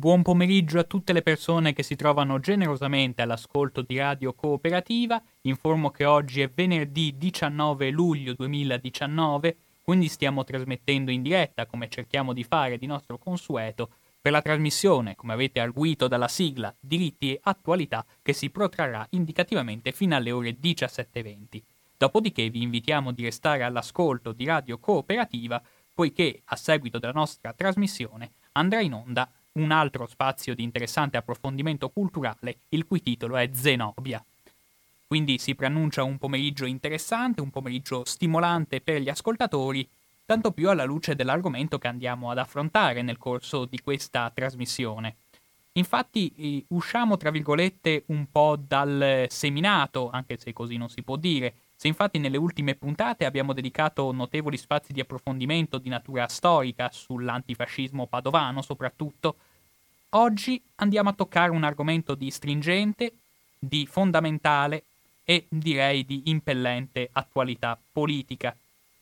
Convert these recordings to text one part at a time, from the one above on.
Buon pomeriggio a tutte le persone che si trovano generosamente all'ascolto di Radio Cooperativa. Informo che oggi è venerdì 19 luglio 2019, quindi stiamo trasmettendo in diretta, come cerchiamo di fare di nostro consueto, per la trasmissione, come avete arguito dalla sigla, diritti e attualità, che si protrarrà indicativamente fino alle ore 17.20. Dopodiché vi invitiamo di restare all'ascolto di Radio Cooperativa, poiché a seguito della nostra trasmissione andrà in onda un altro spazio di interessante approfondimento culturale, il cui titolo è Zenobia. Quindi si preannuncia un pomeriggio interessante, un pomeriggio stimolante per gli ascoltatori, tanto più alla luce dell'argomento che andiamo ad affrontare nel corso di questa trasmissione. Infatti usciamo, tra virgolette, un po' dal seminato, anche se così non si può dire, se infatti nelle ultime puntate abbiamo dedicato notevoli spazi di approfondimento di natura storica sull'antifascismo padovano soprattutto, oggi andiamo a toccare un argomento di stringente, di fondamentale e direi di impellente attualità politica,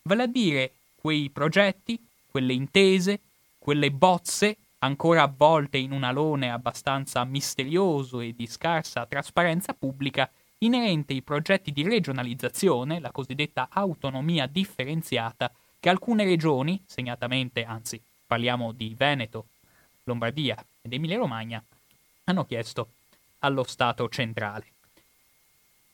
vale a dire quei progetti, quelle intese, quelle bozze ancora avvolte in un alone abbastanza misterioso e di scarsa trasparenza pubblica inerente ai progetti di regionalizzazione, la cosiddetta autonomia differenziata, che alcune regioni, segnatamente, anzi parliamo di Veneto, Lombardia ed Emilia-Romagna, hanno chiesto allo Stato centrale.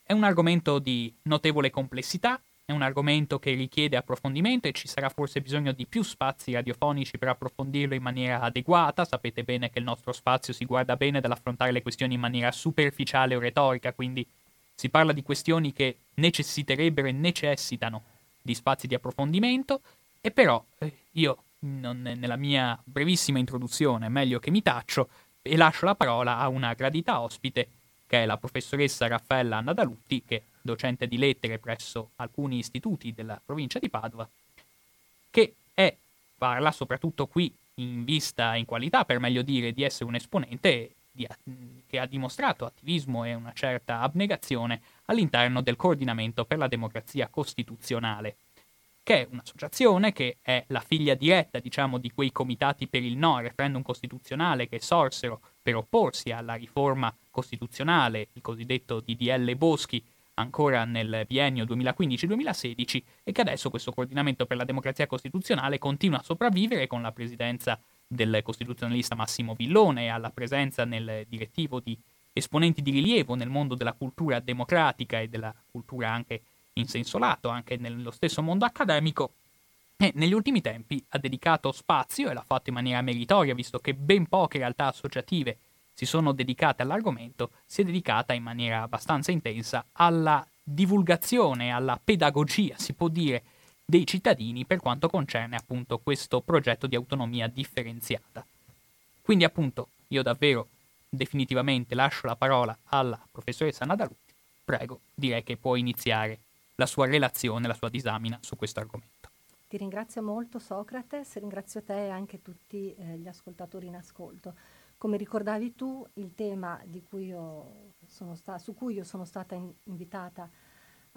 È un argomento di notevole complessità, è un argomento che richiede approfondimento e ci sarà forse bisogno di più spazi radiofonici per approfondirlo in maniera adeguata. Sapete bene che il nostro spazio si guarda bene dall'affrontare le questioni in maniera superficiale o retorica, quindi si parla di questioni che necessiterebbero e necessitano di spazi di approfondimento e però eh, io non, nella mia brevissima introduzione, meglio che mi taccio, e lascio la parola a una gradita ospite che è la professoressa Raffaella Nadalutti, che è docente di lettere presso alcuni istituti della provincia di Padova, che è, parla soprattutto qui in vista, in qualità per meglio dire, di essere un esponente di, che ha dimostrato attivismo e una certa abnegazione all'interno del coordinamento per la democrazia costituzionale, che è un'associazione che è la figlia diretta, diciamo, di quei comitati per il no al referendum costituzionale che sorsero per opporsi alla riforma costituzionale, il cosiddetto DDL Boschi, ancora nel biennio 2015-2016 e che adesso questo coordinamento per la democrazia costituzionale continua a sopravvivere con la presidenza del costituzionalista Massimo Villone e alla presenza nel direttivo di esponenti di rilievo nel mondo della cultura democratica e della cultura anche in senso lato, anche nello stesso mondo accademico, e negli ultimi tempi ha dedicato spazio, e l'ha fatto in maniera meritoria, visto che ben poche realtà associative si sono dedicate all'argomento, si è dedicata in maniera abbastanza intensa alla divulgazione, alla pedagogia, si può dire, dei cittadini per quanto concerne appunto questo progetto di autonomia differenziata. Quindi appunto io davvero definitivamente lascio la parola alla professoressa Nadalutti. Prego, direi che può iniziare la sua relazione, la sua disamina su questo argomento. Ti ringrazio molto Socrates, ringrazio te e anche tutti eh, gli ascoltatori in ascolto. Come ricordavi tu, il tema cui sta- su cui io sono stata in- invitata a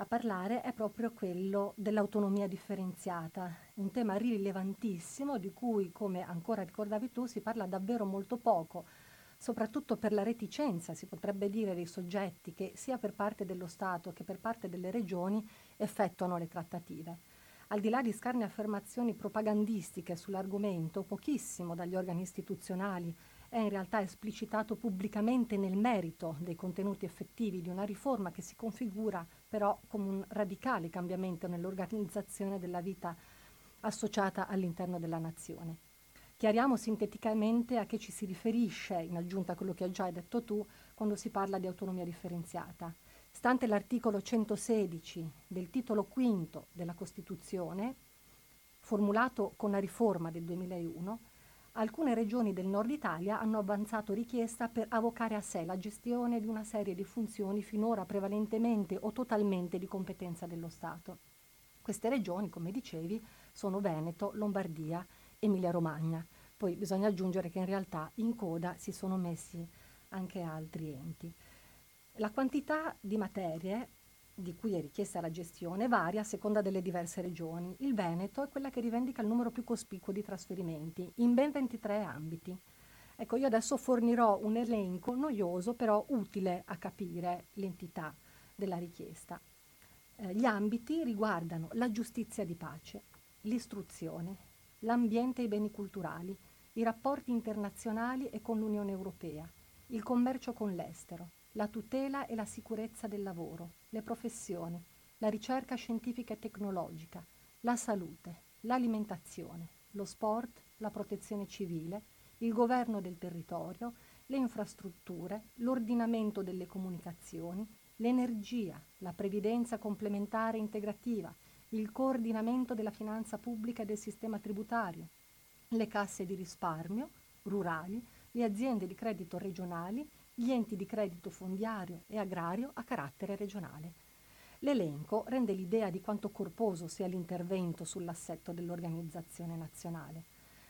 parlare è proprio quello dell'autonomia differenziata, un tema rilevantissimo di cui, come ancora ricordavi tu, si parla davvero molto poco, soprattutto per la reticenza, si potrebbe dire, dei soggetti che sia per parte dello Stato che per parte delle regioni effettuano le trattative. Al di là di scarne affermazioni propagandistiche sull'argomento, pochissimo dagli organi istituzionali è in realtà esplicitato pubblicamente nel merito dei contenuti effettivi di una riforma che si configura però come un radicale cambiamento nell'organizzazione della vita associata all'interno della nazione. Chiariamo sinteticamente a che ci si riferisce, in aggiunta a quello che hai già detto tu, quando si parla di autonomia differenziata. Stante l'articolo 116 del titolo quinto della Costituzione, formulato con la riforma del 2001, alcune regioni del nord Italia hanno avanzato richiesta per avocare a sé la gestione di una serie di funzioni finora prevalentemente o totalmente di competenza dello Stato. Queste regioni, come dicevi, sono Veneto, Lombardia, Emilia-Romagna. Poi bisogna aggiungere che in realtà in coda si sono messi anche altri enti. La quantità di materie di cui è richiesta la gestione varia a seconda delle diverse regioni. Il Veneto è quella che rivendica il numero più cospicuo di trasferimenti, in ben 23 ambiti. Ecco, io adesso fornirò un elenco noioso, però utile a capire l'entità della richiesta. Eh, gli ambiti riguardano la giustizia di pace, l'istruzione, l'ambiente e i beni culturali, i rapporti internazionali e con l'Unione Europea, il commercio con l'estero, la tutela e la sicurezza del lavoro, le professioni, la ricerca scientifica e tecnologica, la salute, l'alimentazione, lo sport, la protezione civile, il governo del territorio, le infrastrutture, l'ordinamento delle comunicazioni, l'energia, la previdenza complementare integrativa, il coordinamento della finanza pubblica e del sistema tributario, le casse di risparmio rurali, le aziende di credito regionali gli enti di credito fondiario e agrario a carattere regionale. L'elenco rende l'idea di quanto corposo sia l'intervento sull'assetto dell'organizzazione nazionale.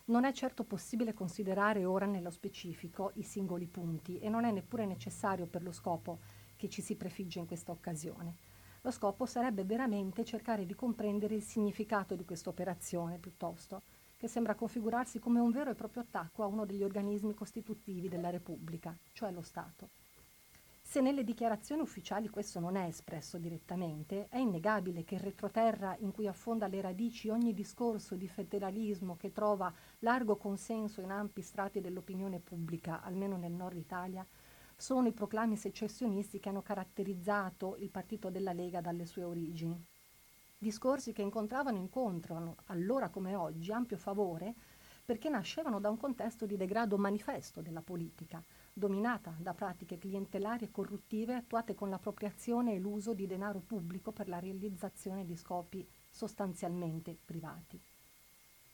Non è certo possibile considerare ora nello specifico i singoli punti e non è neppure necessario per lo scopo che ci si prefigge in questa occasione. Lo scopo sarebbe veramente cercare di comprendere il significato di questa operazione piuttosto che sembra configurarsi come un vero e proprio attacco a uno degli organismi costitutivi della Repubblica, cioè lo Stato. Se nelle dichiarazioni ufficiali questo non è espresso direttamente, è innegabile che il retroterra in cui affonda le radici ogni discorso di federalismo che trova largo consenso in ampi strati dell'opinione pubblica, almeno nel nord Italia, sono i proclami secessionisti che hanno caratterizzato il partito della Lega dalle sue origini discorsi che incontravano incontrano, allora come oggi, ampio favore perché nascevano da un contesto di degrado manifesto della politica, dominata da pratiche clientelari e corruttive attuate con l'appropriazione e l'uso di denaro pubblico per la realizzazione di scopi sostanzialmente privati.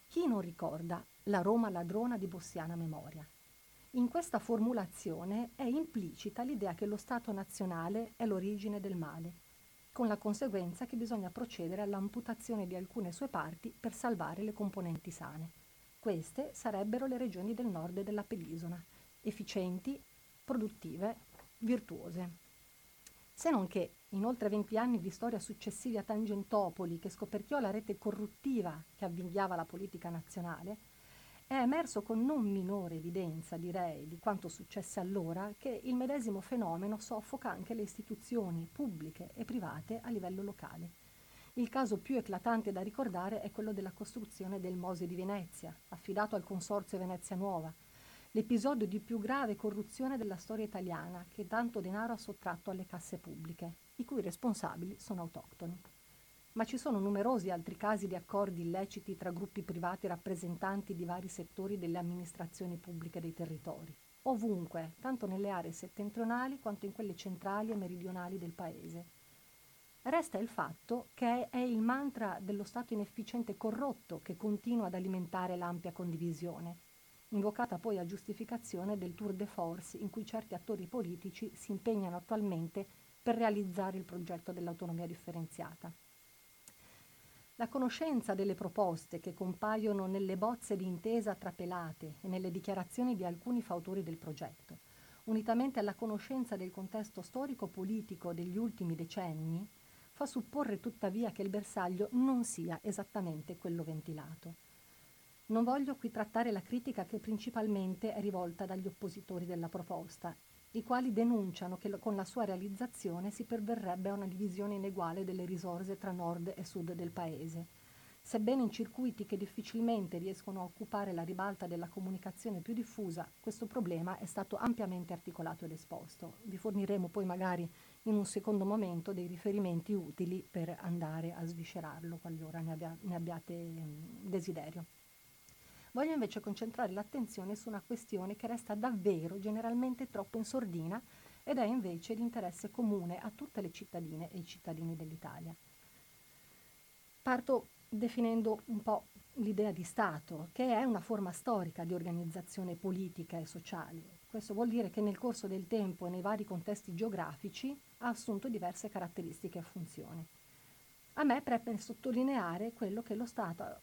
Chi non ricorda la Roma ladrona di Bossiana Memoria? In questa formulazione è implicita l'idea che lo Stato nazionale è l'origine del male con la conseguenza che bisogna procedere all'amputazione di alcune sue parti per salvare le componenti sane. Queste sarebbero le regioni del nord della penisola, efficienti, produttive, virtuose. Se non che, in oltre 20 anni di storia successivi a Tangentopoli, che scoperchiò la rete corruttiva che avvinghiava la politica nazionale, è emerso con non minore evidenza, direi, di quanto successe allora, che il medesimo fenomeno soffoca anche le istituzioni pubbliche e private a livello locale. Il caso più eclatante da ricordare è quello della costruzione del Mose di Venezia, affidato al Consorzio Venezia Nuova, l'episodio di più grave corruzione della storia italiana che tanto denaro ha sottratto alle casse pubbliche, i cui responsabili sono autoctoni ma ci sono numerosi altri casi di accordi illeciti tra gruppi privati rappresentanti di vari settori delle amministrazioni pubbliche dei territori, ovunque, tanto nelle aree settentrionali quanto in quelle centrali e meridionali del paese. Resta il fatto che è il mantra dello Stato inefficiente e corrotto che continua ad alimentare l'ampia condivisione, invocata poi a giustificazione del tour de force in cui certi attori politici si impegnano attualmente per realizzare il progetto dell'autonomia differenziata. La conoscenza delle proposte che compaiono nelle bozze di intesa trapelate e nelle dichiarazioni di alcuni fautori del progetto, unitamente alla conoscenza del contesto storico-politico degli ultimi decenni, fa supporre tuttavia che il bersaglio non sia esattamente quello ventilato. Non voglio qui trattare la critica che principalmente è rivolta dagli oppositori della proposta i quali denunciano che con la sua realizzazione si perverrebbe a una divisione ineguale delle risorse tra nord e sud del paese. Sebbene in circuiti che difficilmente riescono a occupare la ribalta della comunicazione più diffusa, questo problema è stato ampiamente articolato ed esposto. Vi forniremo poi magari in un secondo momento dei riferimenti utili per andare a sviscerarlo qualora ne, abbia, ne abbiate desiderio. Voglio invece concentrare l'attenzione su una questione che resta davvero generalmente troppo in sordina ed è invece di interesse comune a tutte le cittadine e i cittadini dell'Italia. Parto definendo un po' l'idea di Stato, che è una forma storica di organizzazione politica e sociale. Questo vuol dire che nel corso del tempo e nei vari contesti geografici ha assunto diverse caratteristiche e funzioni. A me preme sottolineare quello che lo Stato,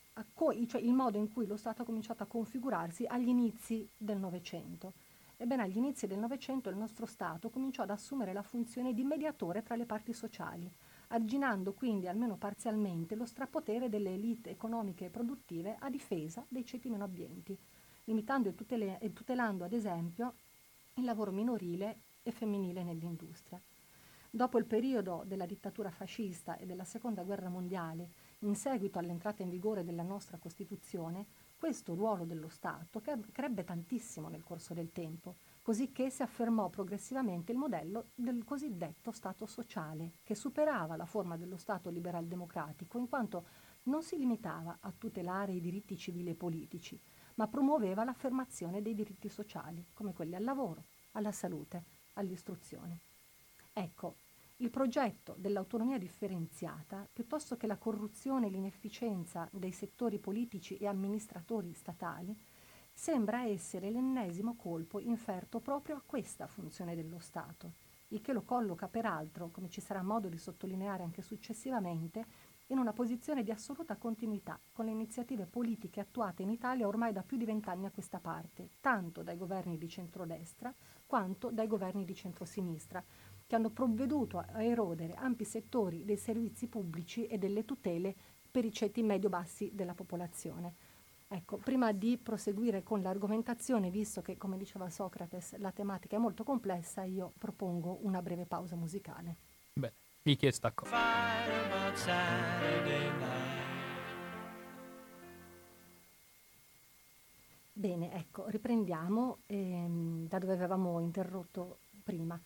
cioè il modo in cui lo Stato ha cominciato a configurarsi agli inizi del Novecento. Ebbene, agli inizi del Novecento il nostro Stato cominciò ad assumere la funzione di mediatore tra le parti sociali, arginando quindi almeno parzialmente lo strapotere delle elite economiche e produttive a difesa dei ceti meno abbienti, limitando e, tutele- e tutelando ad esempio il lavoro minorile e femminile nell'industria. Dopo il periodo della dittatura fascista e della Seconda Guerra Mondiale, in seguito all'entrata in vigore della nostra Costituzione, questo ruolo dello Stato crebbe tantissimo nel corso del tempo, cosicché si affermò progressivamente il modello del cosiddetto Stato sociale, che superava la forma dello Stato liberal-democratico in quanto non si limitava a tutelare i diritti civili e politici, ma promuoveva l'affermazione dei diritti sociali, come quelli al lavoro, alla salute, all'istruzione. Ecco, il progetto dell'autonomia differenziata, piuttosto che la corruzione e l'inefficienza dei settori politici e amministratori statali, sembra essere l'ennesimo colpo inferto proprio a questa funzione dello Stato, il che lo colloca peraltro, come ci sarà modo di sottolineare anche successivamente, in una posizione di assoluta continuità con le iniziative politiche attuate in Italia ormai da più di vent'anni a questa parte, tanto dai governi di centrodestra quanto dai governi di centrosinistra, che hanno provveduto a erodere ampi settori dei servizi pubblici e delle tutele per i ceti medio-bassi della popolazione Ecco, prima di proseguire con l'argomentazione, visto che, come diceva Socrates, la tematica è molto complessa, io propongo una breve pausa musicale. Beh, richiesta cosa. Bene, ecco, riprendiamo ehm, da dove avevamo interrotto prima.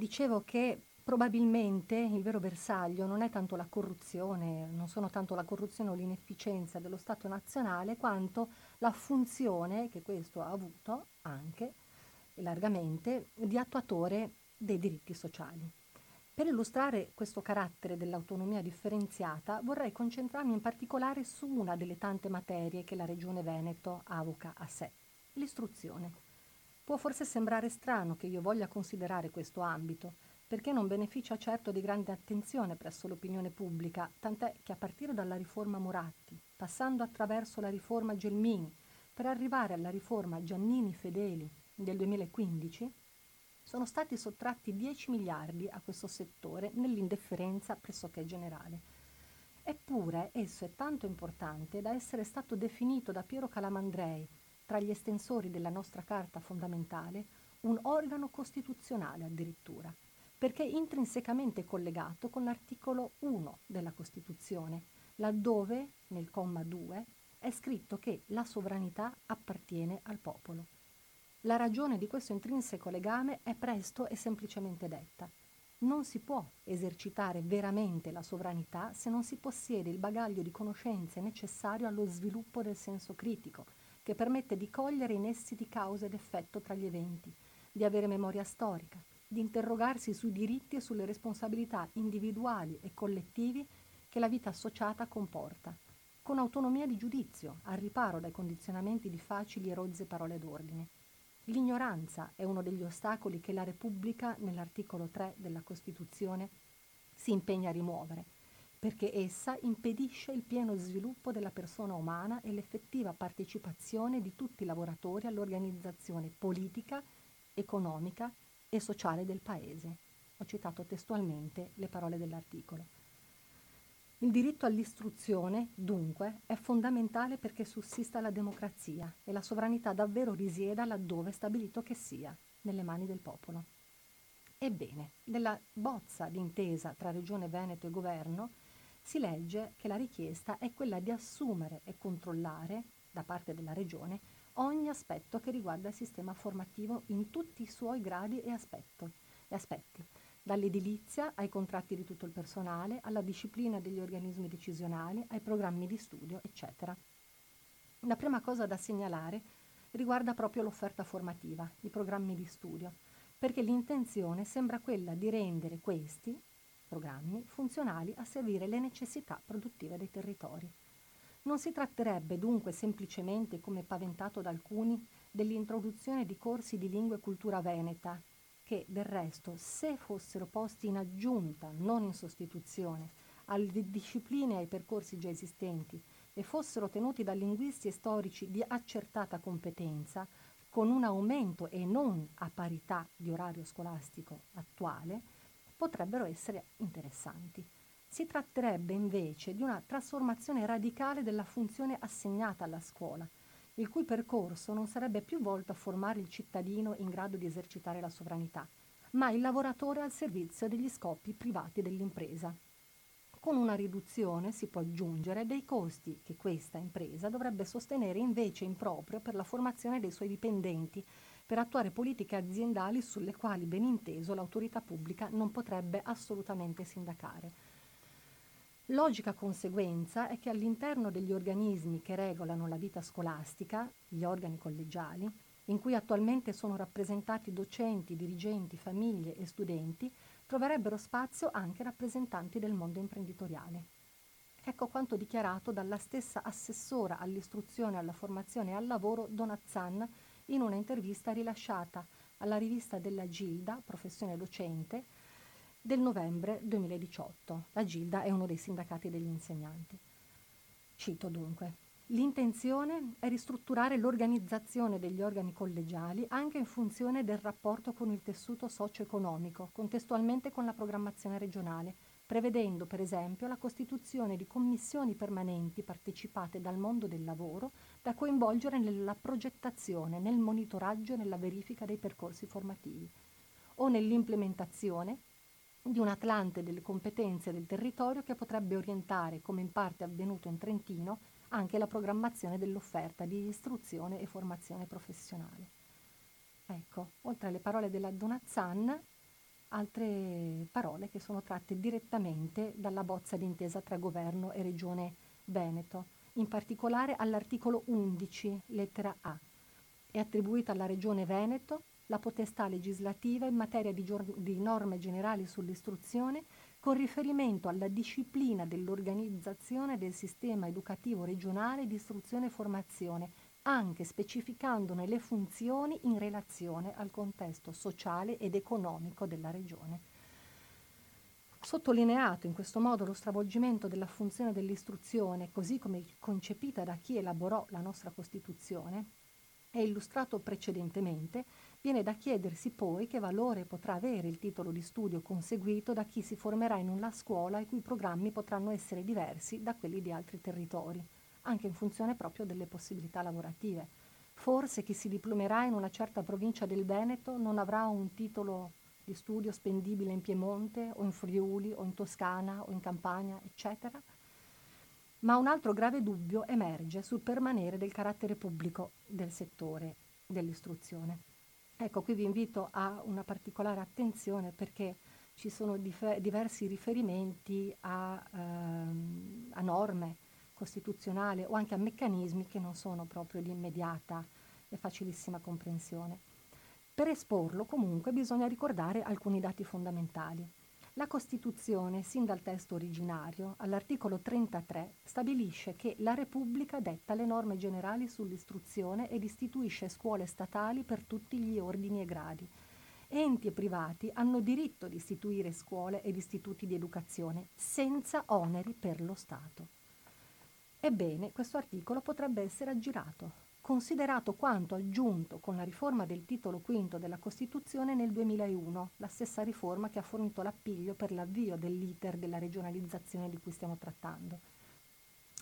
Dicevo che probabilmente il vero bersaglio non è tanto la corruzione, non sono tanto la corruzione o l'inefficienza dello Stato nazionale, quanto la funzione che questo ha avuto anche largamente di attuatore dei diritti sociali. Per illustrare questo carattere dell'autonomia differenziata vorrei concentrarmi in particolare su una delle tante materie che la Regione Veneto avoca a sé, l'istruzione. Può forse sembrare strano che io voglia considerare questo ambito, perché non beneficia certo di grande attenzione presso l'opinione pubblica, tant'è che a partire dalla riforma Moratti, passando attraverso la riforma Gelmini, per arrivare alla riforma Giannini-Fedeli del 2015, sono stati sottratti 10 miliardi a questo settore nell'indifferenza pressoché generale. Eppure esso è tanto importante da essere stato definito da Piero Calamandrei, tra gli estensori della nostra Carta fondamentale, un organo costituzionale addirittura perché intrinsecamente collegato con l'articolo 1 della Costituzione, laddove, nel comma 2, è scritto che la sovranità appartiene al popolo. La ragione di questo intrinseco legame è presto e semplicemente detta. Non si può esercitare veramente la sovranità se non si possiede il bagaglio di conoscenze necessario allo sviluppo del senso critico, che permette di cogliere i nessi di causa ed effetto tra gli eventi, di avere memoria storica, di interrogarsi sui diritti e sulle responsabilità individuali e collettivi che la vita associata comporta, con autonomia di giudizio, al riparo dai condizionamenti di facili e rozze parole d'ordine. L'ignoranza è uno degli ostacoli che la Repubblica, nell'articolo 3 della Costituzione, si impegna a rimuovere, perché essa impedisce il pieno sviluppo della persona umana e l'effettiva partecipazione di tutti i lavoratori all'organizzazione politica, economica e sociale del Paese. Ho citato testualmente le parole dell'articolo. Il diritto all'istruzione, dunque, è fondamentale perché sussista la democrazia e la sovranità davvero risieda laddove è stabilito che sia, nelle mani del popolo. Ebbene, nella bozza d'intesa tra Regione Veneto e Governo si legge che la richiesta è quella di assumere e controllare da parte della Regione ogni aspetto che riguarda il sistema formativo in tutti i suoi gradi e, aspetto, e aspetti, dall'edilizia ai contratti di tutto il personale, alla disciplina degli organismi decisionali, ai programmi di studio, eccetera. La prima cosa da segnalare riguarda proprio l'offerta formativa, i programmi di studio, perché l'intenzione sembra quella di rendere questi programmi funzionali a servire le necessità produttive dei territori. Non si tratterebbe dunque semplicemente, come paventato da alcuni, dell'introduzione di corsi di lingua e cultura veneta, che del resto, se fossero posti in aggiunta, non in sostituzione, alle discipline e ai percorsi già esistenti e fossero tenuti da linguisti e storici di accertata competenza, con un aumento e non a parità di orario scolastico attuale, potrebbero essere interessanti. Si tratterebbe invece di una trasformazione radicale della funzione assegnata alla scuola, il cui percorso non sarebbe più volto a formare il cittadino in grado di esercitare la sovranità, ma il lavoratore al servizio degli scopi privati dell'impresa. Con una riduzione si può aggiungere dei costi che questa impresa dovrebbe sostenere invece in proprio per la formazione dei suoi dipendenti, per attuare politiche aziendali sulle quali, ben inteso, l'autorità pubblica non potrebbe assolutamente sindacare. Logica conseguenza è che all'interno degli organismi che regolano la vita scolastica, gli organi collegiali, in cui attualmente sono rappresentati docenti, dirigenti, famiglie e studenti, troverebbero spazio anche rappresentanti del mondo imprenditoriale. Ecco quanto dichiarato dalla stessa assessora all'istruzione, alla formazione e al lavoro Donazzan in una intervista rilasciata alla rivista della Gilda, professione docente, del novembre 2018. La Gilda è uno dei sindacati degli insegnanti. Cito dunque. L'intenzione è ristrutturare l'organizzazione degli organi collegiali anche in funzione del rapporto con il tessuto socio-economico, contestualmente con la programmazione regionale, prevedendo per esempio la costituzione di commissioni permanenti partecipate dal mondo del lavoro da coinvolgere nella progettazione, nel monitoraggio e nella verifica dei percorsi formativi o nell'implementazione di un Atlante delle competenze del territorio che potrebbe orientare, come in parte avvenuto in Trentino, anche la programmazione dell'offerta di istruzione e formazione professionale. Ecco, oltre alle parole della Donazzan, altre parole che sono tratte direttamente dalla bozza d'intesa tra governo e regione Veneto, in particolare all'articolo 11, lettera A. È attribuita alla regione Veneto la potestà legislativa in materia di, gior- di norme generali sull'istruzione con riferimento alla disciplina dell'organizzazione del sistema educativo regionale di istruzione e formazione, anche specificandone le funzioni in relazione al contesto sociale ed economico della regione. Sottolineato in questo modo lo stravolgimento della funzione dell'istruzione, così come concepita da chi elaborò la nostra Costituzione, e illustrato precedentemente, Viene da chiedersi poi che valore potrà avere il titolo di studio conseguito da chi si formerà in una scuola i cui programmi potranno essere diversi da quelli di altri territori, anche in funzione proprio delle possibilità lavorative. Forse chi si diplomerà in una certa provincia del Veneto non avrà un titolo di studio spendibile in Piemonte o in Friuli o in Toscana o in Campania, eccetera? Ma un altro grave dubbio emerge sul permanere del carattere pubblico del settore dell'istruzione. Ecco, qui vi invito a una particolare attenzione perché ci sono dif- diversi riferimenti a, ehm, a, norme costituzionali o anche a meccanismi che non sono proprio di immediata e facilissima comprensione. Per esporlo comunque bisogna ricordare alcuni dati fondamentali. La Costituzione, sin dal testo originario, all'articolo 33, stabilisce che la Repubblica detta le norme generali sull'istruzione ed istituisce scuole statali per tutti gli ordini e gradi. Enti e privati hanno diritto di istituire scuole ed istituti di educazione senza oneri per lo Stato. Ebbene, questo articolo potrebbe essere aggirato, considerato quanto aggiunto con la riforma del titolo V della Costituzione nel 2001, la stessa riforma che ha fornito l'appiglio per l'avvio dell'iter della regionalizzazione di cui stiamo trattando.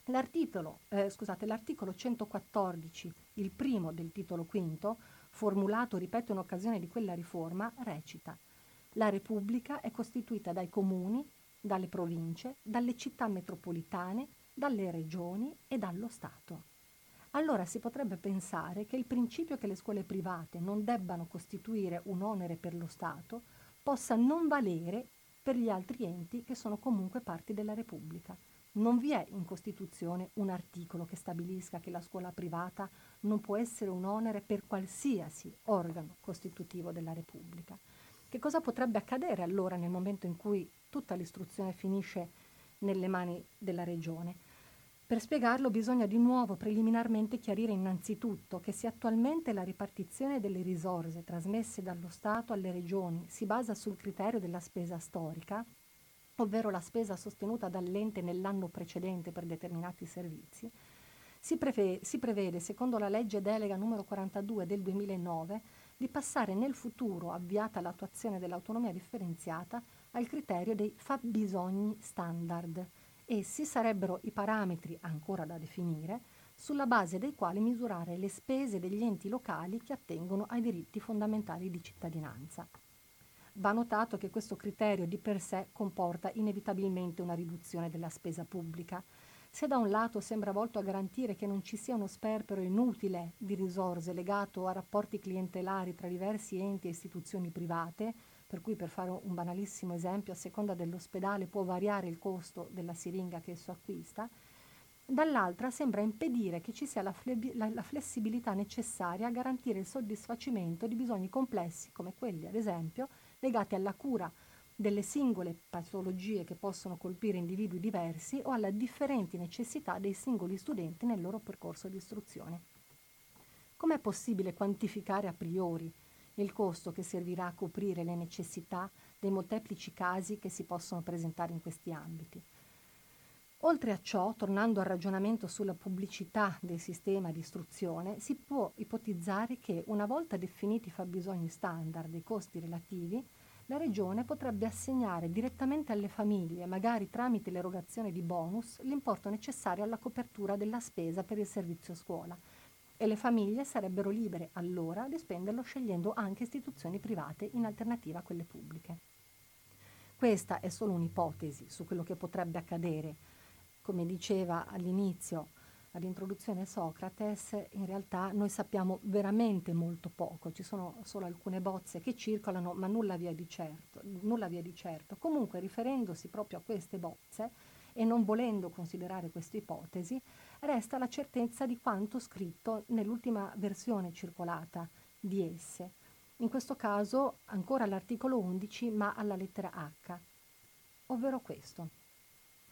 L'articolo, eh, scusate, l'articolo 114, il primo del titolo V, formulato, ripeto, in occasione di quella riforma, recita La Repubblica è costituita dai comuni, dalle province, dalle città metropolitane, dalle regioni e dallo Stato. Allora si potrebbe pensare che il principio che le scuole private non debbano costituire un onere per lo Stato possa non valere per gli altri enti che sono comunque parti della Repubblica. Non vi è in Costituzione un articolo che stabilisca che la scuola privata non può essere un onere per qualsiasi organo costitutivo della Repubblica. Che cosa potrebbe accadere allora nel momento in cui tutta l'istruzione finisce nelle mani della Regione? Per spiegarlo bisogna di nuovo preliminarmente chiarire innanzitutto che se attualmente la ripartizione delle risorse trasmesse dallo Stato alle regioni si basa sul criterio della spesa storica, ovvero la spesa sostenuta dall'ente nell'anno precedente per determinati servizi, si, prevede, si prevede, secondo la legge delega numero 42 del 2009, di passare nel futuro, avviata l'attuazione dell'autonomia differenziata, al criterio dei fabbisogni standard. Essi sarebbero i parametri ancora da definire sulla base dei quali misurare le spese degli enti locali che attengono ai diritti fondamentali di cittadinanza. Va notato che questo criterio di per sé comporta inevitabilmente una riduzione della spesa pubblica. Se da un lato sembra volto a garantire che non ci sia uno sperpero inutile di risorse legato a rapporti clientelari tra diversi enti e istituzioni private, per cui per fare un banalissimo esempio, a seconda dell'ospedale può variare il costo della siringa che esso acquista, dall'altra sembra impedire che ci sia la, fle- la, la, flessibilità necessaria a garantire il soddisfacimento di bisogni complessi, come quelli, ad esempio, legati alla cura delle singole patologie che possono colpire individui diversi o alla differenti necessità dei singoli studenti nel loro percorso di istruzione. Com'è possibile quantificare a priori il costo che servirà a coprire le necessità dei molteplici casi che si possono presentare in questi ambiti? Oltre a ciò, tornando al ragionamento sulla pubblicità del sistema di istruzione, si può ipotizzare che, una volta definiti i fabbisogni standard e i costi relativi, la Regione potrebbe assegnare direttamente alle famiglie, magari tramite l'erogazione di bonus, l'importo necessario alla copertura della spesa per il servizio scuola e le famiglie sarebbero libere allora di spenderlo scegliendo anche istituzioni private in alternativa a quelle pubbliche. Questa è solo un'ipotesi su quello che potrebbe accadere come diceva all'inizio, all'introduzione Socrates, in realtà noi sappiamo veramente molto poco, ci sono solo alcune bozze che circolano, ma nulla via di certo. Via di certo. Comunque, riferendosi proprio a queste bozze e non volendo considerare queste ipotesi, resta la certezza di quanto scritto nell'ultima versione circolata di esse. In questo caso ancora all'articolo 11, ma alla lettera H, ovvero questo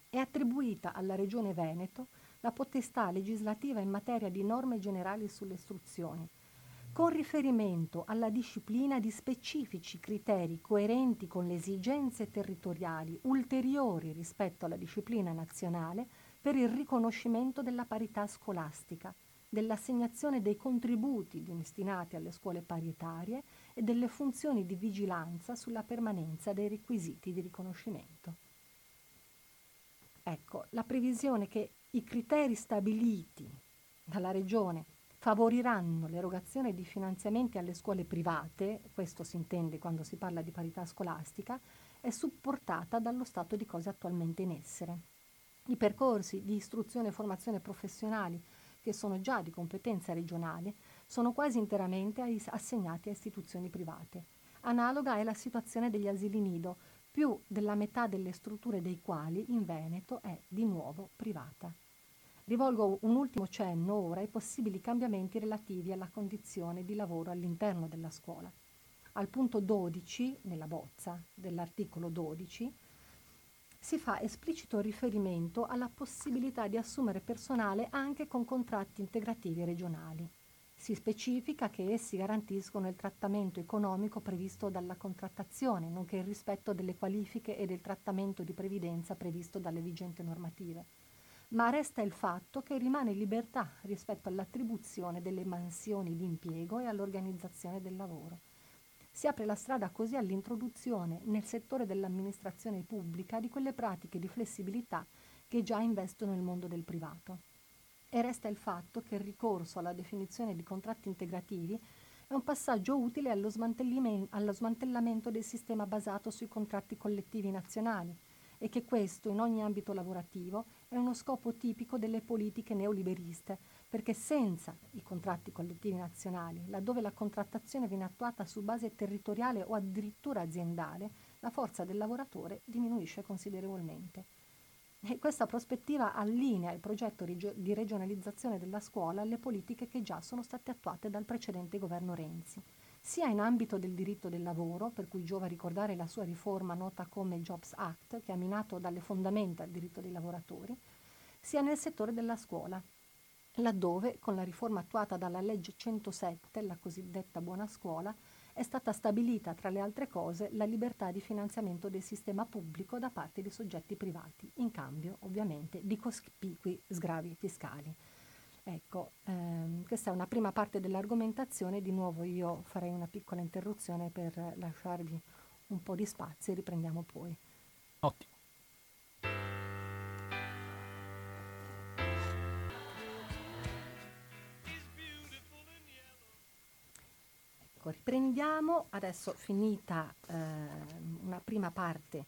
è attribuita alla Regione Veneto la potestà legislativa in materia di norme generali sulle istruzioni, con riferimento alla disciplina di specifici criteri coerenti con le esigenze territoriali ulteriori rispetto alla disciplina nazionale per il riconoscimento della parità scolastica, dell'assegnazione dei contributi destinati alle scuole parietarie e delle funzioni di vigilanza sulla permanenza dei requisiti di riconoscimento. Ecco, la previsione che i criteri stabiliti dalla Regione favoriranno l'erogazione di finanziamenti alle scuole private, questo si intende quando si parla di parità scolastica, è supportata dallo stato di cose attualmente in essere. I percorsi di istruzione e formazione professionali, che sono già di competenza regionale, sono quasi interamente assegnati a istituzioni private. Analoga è la situazione degli asili nido, più della metà delle strutture dei quali in Veneto è di nuovo privata. Rivolgo un ultimo cenno ora ai possibili cambiamenti relativi alla condizione di lavoro all'interno della scuola. Al punto 12, nella bozza dell'articolo 12, si fa esplicito riferimento alla possibilità di assumere personale anche con contratti integrativi regionali. Si specifica che essi garantiscono il trattamento economico previsto dalla contrattazione, nonché il rispetto delle qualifiche e del trattamento di previdenza previsto dalle vigenti normative. Ma resta il fatto che rimane libertà rispetto all'attribuzione delle mansioni di impiego e all'organizzazione del lavoro. Si apre la strada così all'introduzione nel settore dell'amministrazione pubblica di quelle pratiche di flessibilità che già investono il mondo del privato. E resta il fatto che il ricorso alla definizione di contratti integrativi è un passaggio utile allo, allo smantellamento del sistema basato sui contratti collettivi nazionali e che questo in ogni ambito lavorativo è uno scopo tipico delle politiche neoliberiste, perché senza i contratti collettivi nazionali, laddove la contrattazione viene attuata su base territoriale o addirittura aziendale, la forza del lavoratore diminuisce considerevolmente. E questa prospettiva allinea il progetto di regionalizzazione della scuola alle politiche che già sono state attuate dal precedente governo Renzi, sia in ambito del diritto del lavoro, per cui giova ricordare la sua riforma nota come Jobs Act, che ha minato dalle fondamenta il diritto dei lavoratori, sia nel settore della scuola, laddove, con la riforma attuata dalla legge 107, la cosiddetta buona scuola, è stata stabilita, tra le altre cose, la libertà di finanziamento del sistema pubblico da parte di soggetti privati, in cambio, ovviamente, di cospicui sgravi fiscali. Ecco, ehm, questa è una prima parte dell'argomentazione, di nuovo io farei una piccola interruzione per lasciarvi un po' di spazio e riprendiamo poi. Ottimo. Ecco, riprendiamo adesso finita eh, una prima parte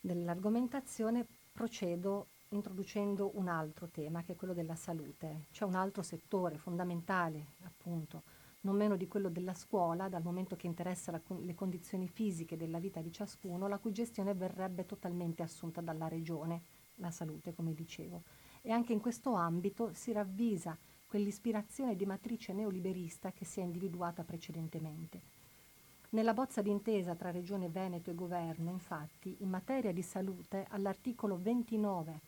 dell'argomentazione, procedo introducendo un altro tema che è quello della salute. C'è un altro settore fondamentale, appunto, non meno di quello della scuola, dal momento che interessa la, le condizioni fisiche della vita di ciascuno, la cui gestione verrebbe totalmente assunta dalla regione, la salute, come dicevo. E anche in questo ambito si ravvisa quell'ispirazione di matrice neoliberista che si è individuata precedentemente. Nella bozza d'intesa tra Regione Veneto e Governo, infatti, in materia di salute, all'articolo 29,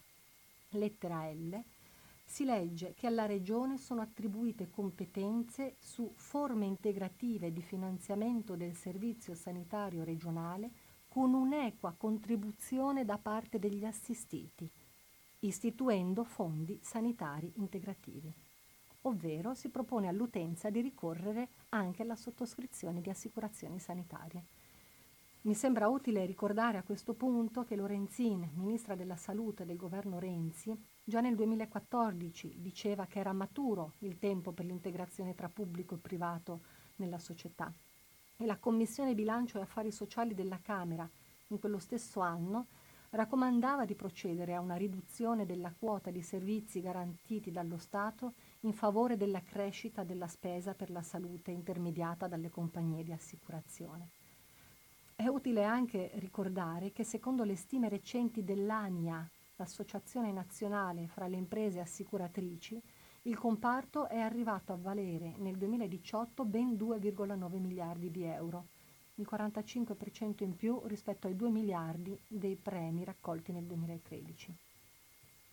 lettera L, si legge che alla Regione sono attribuite competenze su forme integrative di finanziamento del servizio sanitario regionale con un'equa contribuzione da parte degli assistiti, istituendo fondi sanitari integrativi ovvero si propone all'utenza di ricorrere anche alla sottoscrizione di assicurazioni sanitarie. Mi sembra utile ricordare a questo punto che Lorenzin, ministra della Salute del governo Renzi, già nel 2014 diceva che era maturo il tempo per l'integrazione tra pubblico e privato nella società. E la Commissione Bilancio e Affari Sociali della Camera, in quello stesso anno, raccomandava di procedere a una riduzione della quota di servizi garantiti dallo Stato in favore della crescita della spesa per la salute intermediata dalle compagnie di assicurazione. È utile anche ricordare che secondo le stime recenti dell'ANIA, l'Associazione Nazionale fra le imprese assicuratrici, il comparto è arrivato a valere nel 2018 ben 2,9 miliardi di euro, il 45% in più rispetto ai 2 miliardi dei premi raccolti nel 2013.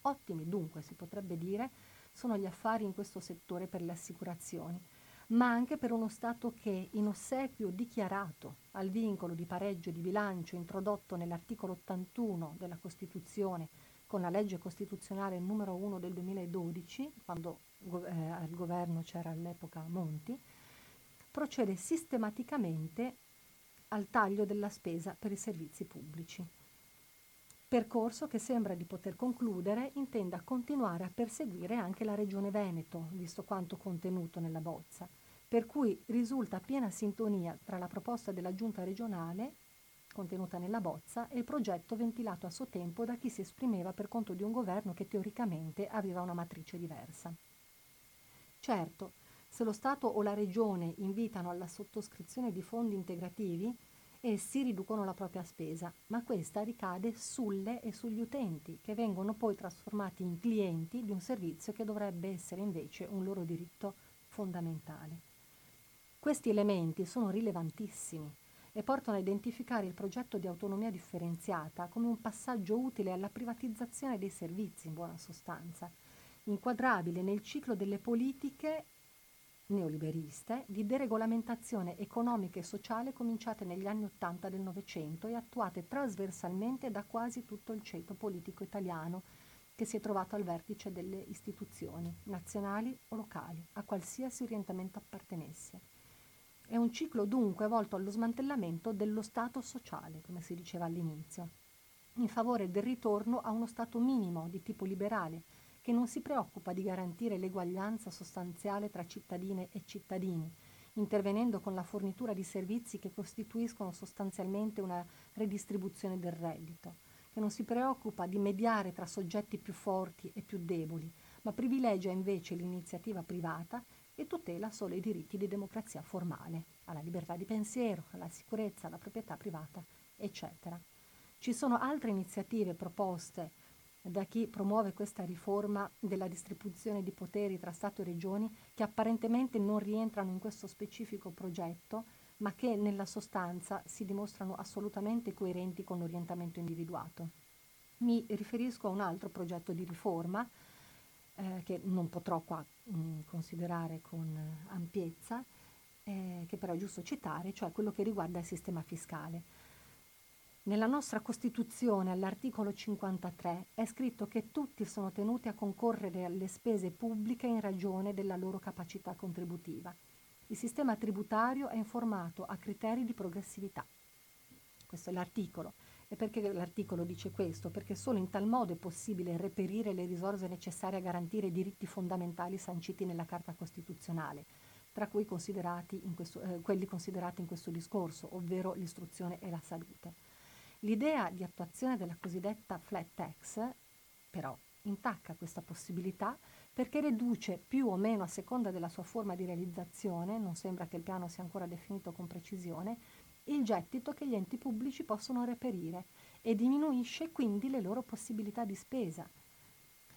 Ottimi dunque, si potrebbe dire, sono gli affari in questo settore per le assicurazioni, ma anche per uno Stato che, in ossequio dichiarato al vincolo di pareggio di bilancio introdotto nell'articolo 81 della Costituzione con la legge costituzionale numero 1 del 2012, quando eh, al governo c'era all'epoca Monti, procede sistematicamente al taglio della spesa per i servizi pubblici percorso che sembra di poter concludere intenda continuare a perseguire anche la Regione Veneto, visto quanto contenuto nella bozza, per cui risulta piena sintonia tra la proposta della Giunta regionale contenuta nella bozza e il progetto ventilato a suo tempo da chi si esprimeva per conto di un governo che teoricamente aveva una matrice diversa. Certo, se lo Stato o la Regione invitano alla sottoscrizione di fondi integrativi, essi riducono la propria spesa, ma questa ricade sulle e sugli utenti, che vengono poi trasformati in clienti di un servizio che dovrebbe essere invece un loro diritto fondamentale. Questi elementi sono rilevantissimi e portano a identificare il progetto di autonomia differenziata come un passaggio utile alla privatizzazione dei servizi, in buona sostanza, inquadrabile nel ciclo delle politiche neoliberiste di deregolamentazione economica e sociale cominciate negli anni Ottanta del Novecento e attuate trasversalmente da quasi tutto il ceto politico italiano che si è trovato al vertice delle istituzioni, nazionali o locali, a qualsiasi orientamento appartenesse. È un ciclo dunque volto allo smantellamento dello Stato sociale, come si diceva all'inizio, in favore del ritorno a uno Stato minimo di tipo liberale, che non si preoccupa di garantire l'eguaglianza sostanziale tra cittadine e cittadini, intervenendo con la fornitura di servizi che costituiscono sostanzialmente una redistribuzione del reddito, che non si preoccupa di mediare tra soggetti più forti e più deboli, ma privilegia invece l'iniziativa privata e tutela solo i diritti di democrazia formale, alla libertà di pensiero, alla sicurezza, alla proprietà privata, eccetera. Ci sono altre iniziative proposte da chi promuove questa riforma della distribuzione di poteri tra Stato e Regioni che apparentemente non rientrano in questo specifico progetto, ma che nella sostanza si dimostrano assolutamente coerenti con l'orientamento individuato. Mi riferisco a un altro progetto di riforma eh, che non potrò qua mh, considerare con ampiezza, eh, che però è giusto citare, cioè quello che riguarda il sistema fiscale. Nella nostra Costituzione, all'articolo 53, è scritto che tutti sono tenuti a concorrere alle spese pubbliche in ragione della loro capacità contributiva. Il sistema tributario è informato a criteri di progressività. Questo è l'articolo. E perché l'articolo dice questo? Perché solo in tal modo è possibile reperire le risorse necessarie a garantire i diritti fondamentali sanciti nella Carta Costituzionale, tra cui considerati questo, eh, quelli considerati in questo discorso, ovvero l'istruzione e la salute. L'idea di attuazione della cosiddetta flat tax, però, intacca questa possibilità perché riduce più o meno a seconda della sua forma di realizzazione, non sembra che il piano sia ancora definito con precisione, il gettito che gli enti pubblici possono reperire e diminuisce quindi le loro possibilità di spesa.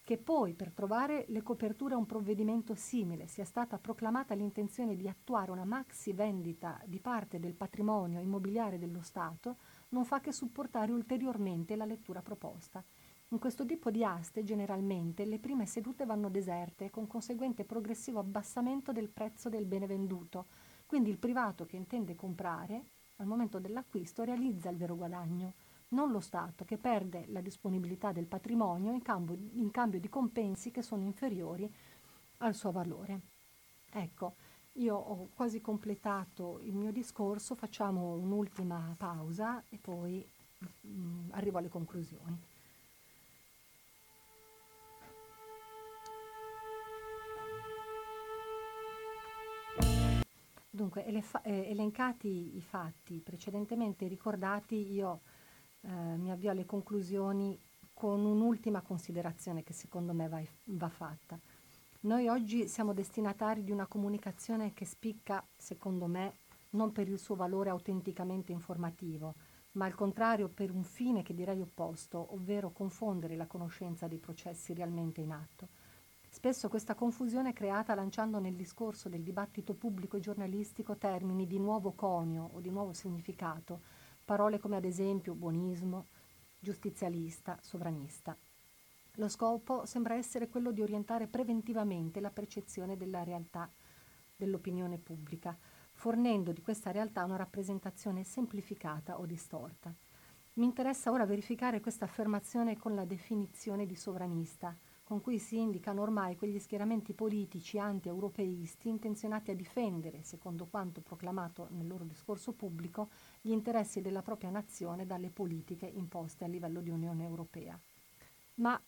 Che poi per trovare le coperture a un provvedimento simile sia stata proclamata l'intenzione di attuare una maxi vendita di parte del patrimonio immobiliare dello Stato non fa che supportare ulteriormente la lettura proposta. In questo tipo di aste, generalmente, le prime sedute vanno deserte, con conseguente progressivo abbassamento del prezzo del bene venduto. Quindi il privato che intende comprare, al momento dell'acquisto, realizza il vero guadagno, non lo Stato che perde la disponibilità del patrimonio in cambio, in cambio di compensi che sono inferiori al suo valore. Ecco, io ho quasi completato il mio discorso, facciamo un'ultima pausa e poi mh, mm, arrivo alle conclusioni. Dunque, elefa- eh, elencati i fatti precedentemente ricordati, io eh, mi avvio alle conclusioni con un'ultima considerazione che secondo me va, va fatta. Noi oggi siamo destinatari di una comunicazione che spicca, secondo me, non per il suo valore autenticamente informativo, ma al contrario per un fine che direi opposto, ovvero confondere la conoscenza dei processi realmente in atto. Spesso questa confusione è creata lanciando nel discorso del dibattito pubblico e giornalistico termini di nuovo conio o di nuovo significato, parole come ad esempio buonismo, giustizialista, sovranista. Lo scopo sembra essere quello di orientare preventivamente la percezione della realtà dell'opinione pubblica, fornendo di questa realtà una rappresentazione semplificata o distorta. Mi interessa ora verificare questa affermazione con la definizione di sovranista, con cui si indicano ormai quegli schieramenti politici anti-europeisti intenzionati a difendere, secondo quanto proclamato nel loro discorso pubblico, gli interessi della propria nazione dalle politiche imposte a livello di Unione Europea. Ma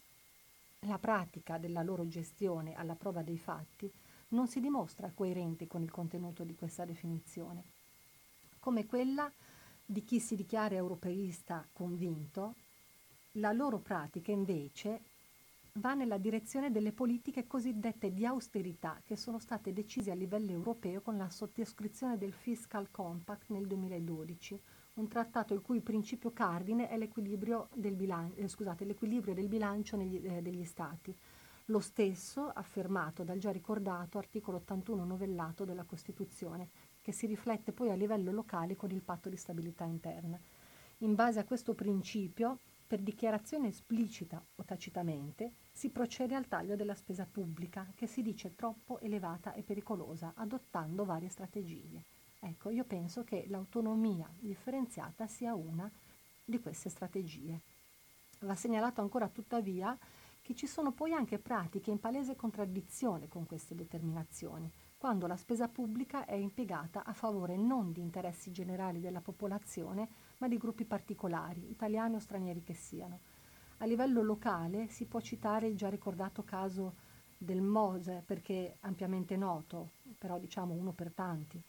la pratica della loro gestione alla prova dei fatti non si dimostra coerente con il contenuto di questa definizione, come quella di chi si dichiara europeista convinto, la loro pratica invece va nella direzione delle politiche cosiddette di austerità che sono state decise a livello europeo con la sottoscrizione del Fiscal Compact nel 2012, un trattato il cui principio cardine è l'equilibrio del, bilan- eh, scusate, l'equilibrio del bilancio negli, eh, degli Stati. Lo stesso affermato dal già ricordato articolo 81 novellato della Costituzione, che si riflette poi a livello locale con il patto di stabilità interna. In base a questo principio, per dichiarazione esplicita o tacitamente, si procede al taglio della spesa pubblica, che si dice troppo elevata e pericolosa, adottando varie strategie. Ecco, io penso che l'autonomia differenziata sia una di queste strategie. Va segnalato ancora tuttavia che ci sono poi anche pratiche in palese contraddizione con queste determinazioni, quando la spesa pubblica è impiegata a favore non di interessi generali della popolazione, ma di gruppi particolari, italiani o stranieri che siano. A livello locale si può citare il già ricordato caso del Mose, perché ampiamente noto, però diciamo uno per tanti,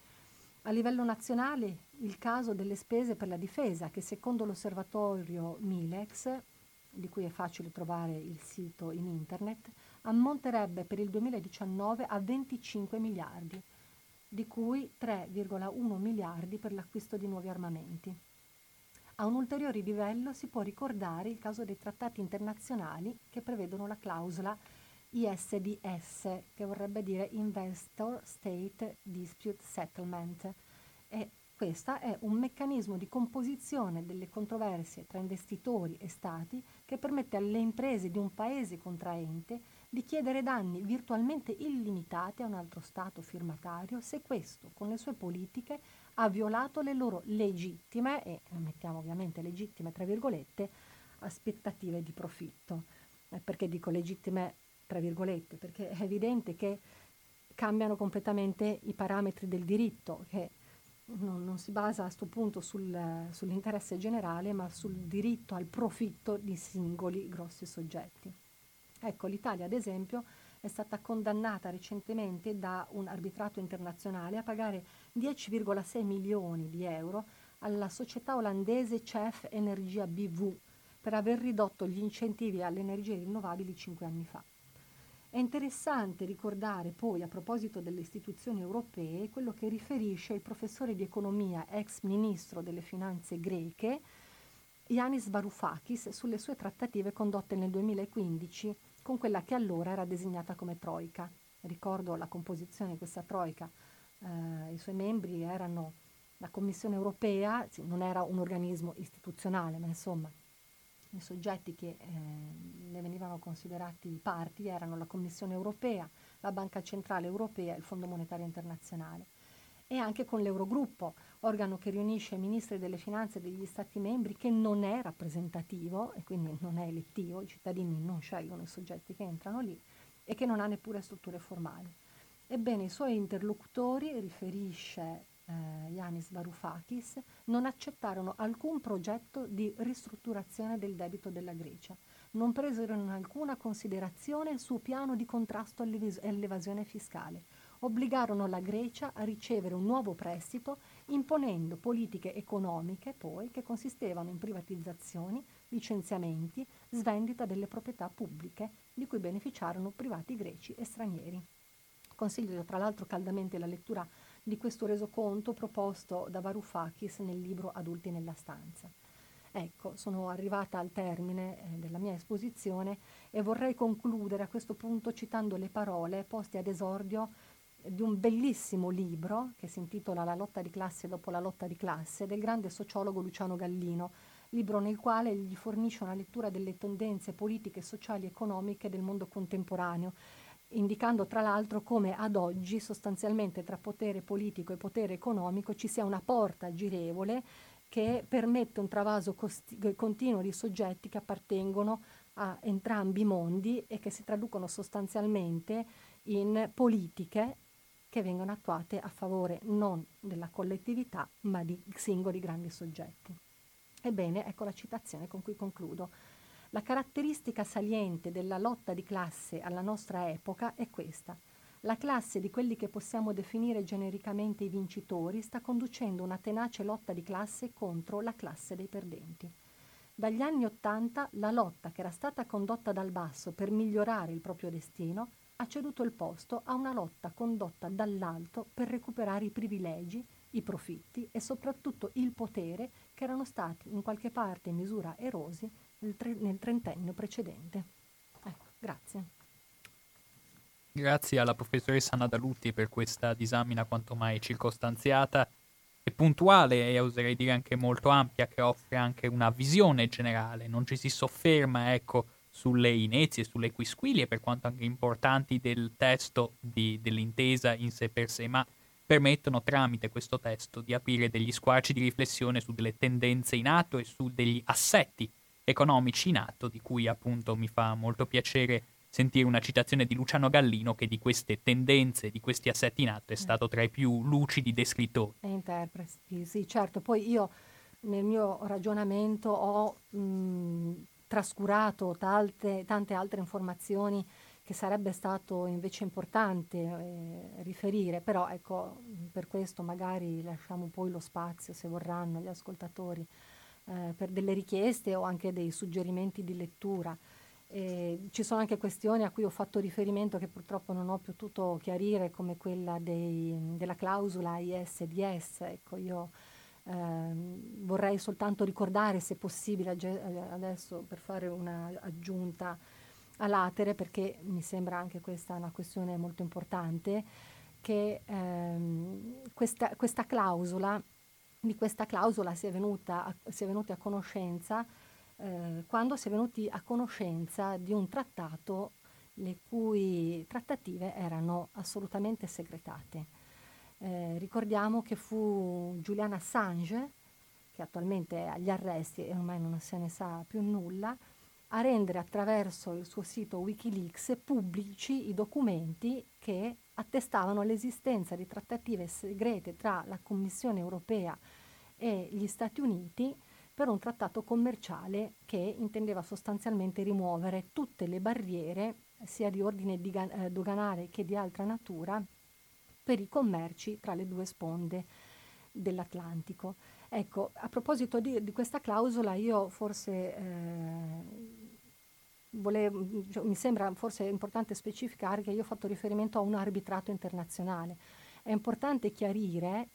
a livello nazionale il caso delle spese per la difesa, che secondo l'osservatorio Milex di cui è facile trovare il sito in internet, ammonterebbe per il 2019 a 25 miliardi, di cui 3,1 miliardi per l'acquisto di nuovi armamenti. A un ulteriore livello si può ricordare il caso dei trattati internazionali che prevedono la clausola ISDS, che vorrebbe dire Investor State Dispute Settlement. E questo è un meccanismo di composizione delle controversie tra investitori e stati che permette alle imprese di un paese contraente di chiedere danni virtualmente illimitati a un altro Stato firmatario se questo, con le sue politiche, ha violato le loro legittime, e mettiamo ovviamente legittime tra virgolette, aspettative di profitto. Eh, perché dico legittime tra virgolette? Perché è evidente che cambiano completamente i parametri del diritto, che non, non si basa a questo punto sul, sull'interesse generale, ma sul diritto al profitto di singoli grossi soggetti. Ecco, l'Italia, ad esempio, è stata condannata recentemente da un arbitrato internazionale a pagare 10,6 milioni di euro alla società olandese CEF Energia BV per aver ridotto gli incentivi alle energie rinnovabili cinque anni fa. È interessante ricordare poi, a proposito delle istituzioni europee, quello che riferisce il professore di economia, ex ministro delle finanze greche, Yanis Varoufakis, sulle sue trattative condotte nel 2015 con quella che allora era designata come Troica. Ricordo la composizione di questa Troica, eh, i suoi membri erano la Commissione europea, sì, non era un organismo istituzionale, ma insomma i soggetti che eh, ne venivano considerati parti erano la Commissione europea, la Banca Centrale Europea e il Fondo Monetario Internazionale e anche con l'Eurogruppo, organo che riunisce i ministri delle finanze degli Stati membri che non è rappresentativo e quindi non è elettivo, i cittadini non scelgono i soggetti che entrano lì e che non ha neppure strutture formali. Ebbene, i suoi interlocutori, riferisce eh, Yanis Varoufakis, non accettarono alcun progetto di ristrutturazione del debito della Grecia, non presero in alcuna considerazione il suo piano di contrasto all'evasione fiscale, obbligarono la Grecia a ricevere un nuovo prestito imponendo politiche economiche poi che consistevano in privatizzazioni, licenziamenti, svendita delle proprietà pubbliche di cui beneficiarono privati greci e stranieri. Consiglio tra l'altro caldamente la lettura di questo resoconto proposto da Varoufakis nel libro Adulti nella stanza. Ecco, sono arrivata al termine eh, della mia esposizione e vorrei concludere a questo punto citando le parole poste ad esordio di un bellissimo libro che si intitola La lotta di classe dopo la lotta di classe del grande sociologo Luciano Gallino, libro nel quale gli fornisce una lettura delle tendenze politiche, sociali e economiche del mondo contemporaneo, indicando tra l'altro come ad oggi sostanzialmente tra potere politico e potere economico ci sia una porta girevole che permette un travaso costi- continuo di soggetti che appartengono a entrambi i mondi e che si traducono sostanzialmente in politiche che vengono attuate a favore non della collettività ma di singoli grandi soggetti. Ebbene, ecco la citazione con cui concludo. La caratteristica saliente della lotta di classe alla nostra epoca è questa. La classe di quelli che possiamo definire genericamente i vincitori sta conducendo una tenace lotta di classe contro la classe dei perdenti. Dagli anni Ottanta la lotta che era stata condotta dal basso per migliorare il proprio destino ha ceduto il posto a una lotta condotta dall'alto per recuperare i privilegi, i profitti e soprattutto il potere che erano stati in qualche parte in misura erosi nel, tre- nel trentennio precedente. Ecco, grazie. Grazie alla professoressa Nadalutti per questa disamina quanto mai circostanziata e puntuale e oserei dire anche molto ampia che offre anche una visione generale, non ci si sofferma, ecco, sulle inezie, sulle quisquilie, per quanto anche importanti del testo di, dell'intesa in sé per sé, ma permettono tramite questo testo di aprire degli squarci di riflessione su delle tendenze in atto e su degli assetti economici in atto, di cui appunto mi fa molto piacere sentire una citazione di Luciano Gallino che di queste tendenze, di questi assetti in atto è stato tra i più lucidi descrittori. E interpreti, sì, certo. Poi io nel mio ragionamento ho mh, trascurato tante, tante altre informazioni che sarebbe stato invece importante eh, riferire, però ecco, per questo magari lasciamo poi lo spazio, se vorranno, gli ascoltatori eh, per delle richieste o anche dei suggerimenti di lettura. E ci sono anche questioni a cui ho fatto riferimento che purtroppo non ho potuto chiarire, come quella dei, della clausola ISDS. Ecco, io eh, vorrei soltanto ricordare, se possibile, adesso per fare un'aggiunta a latere, perché mi sembra anche questa una questione molto importante, che ehm, questa, questa clausola, di questa clausola si è, venuta, si è venuti a conoscenza eh, quando si è venuti a conoscenza di un trattato le cui trattative erano assolutamente segretate. Eh, ricordiamo che fu Julian Assange, che attualmente è agli arresti e ormai non se ne sa più nulla, a rendere attraverso il suo sito Wikileaks pubblici i documenti che attestavano l'esistenza di trattative segrete tra la Commissione europea gli Stati Uniti per un trattato commerciale che intendeva sostanzialmente rimuovere tutte le barriere, sia di ordine eh, doganale che di altra natura, per i commerci tra le due sponde dell'Atlantico. Ecco, a proposito di, di questa clausola, io forse eh, volevo, cioè, mi sembra forse importante specificare che io ho fatto riferimento a un arbitrato internazionale. È importante chiarire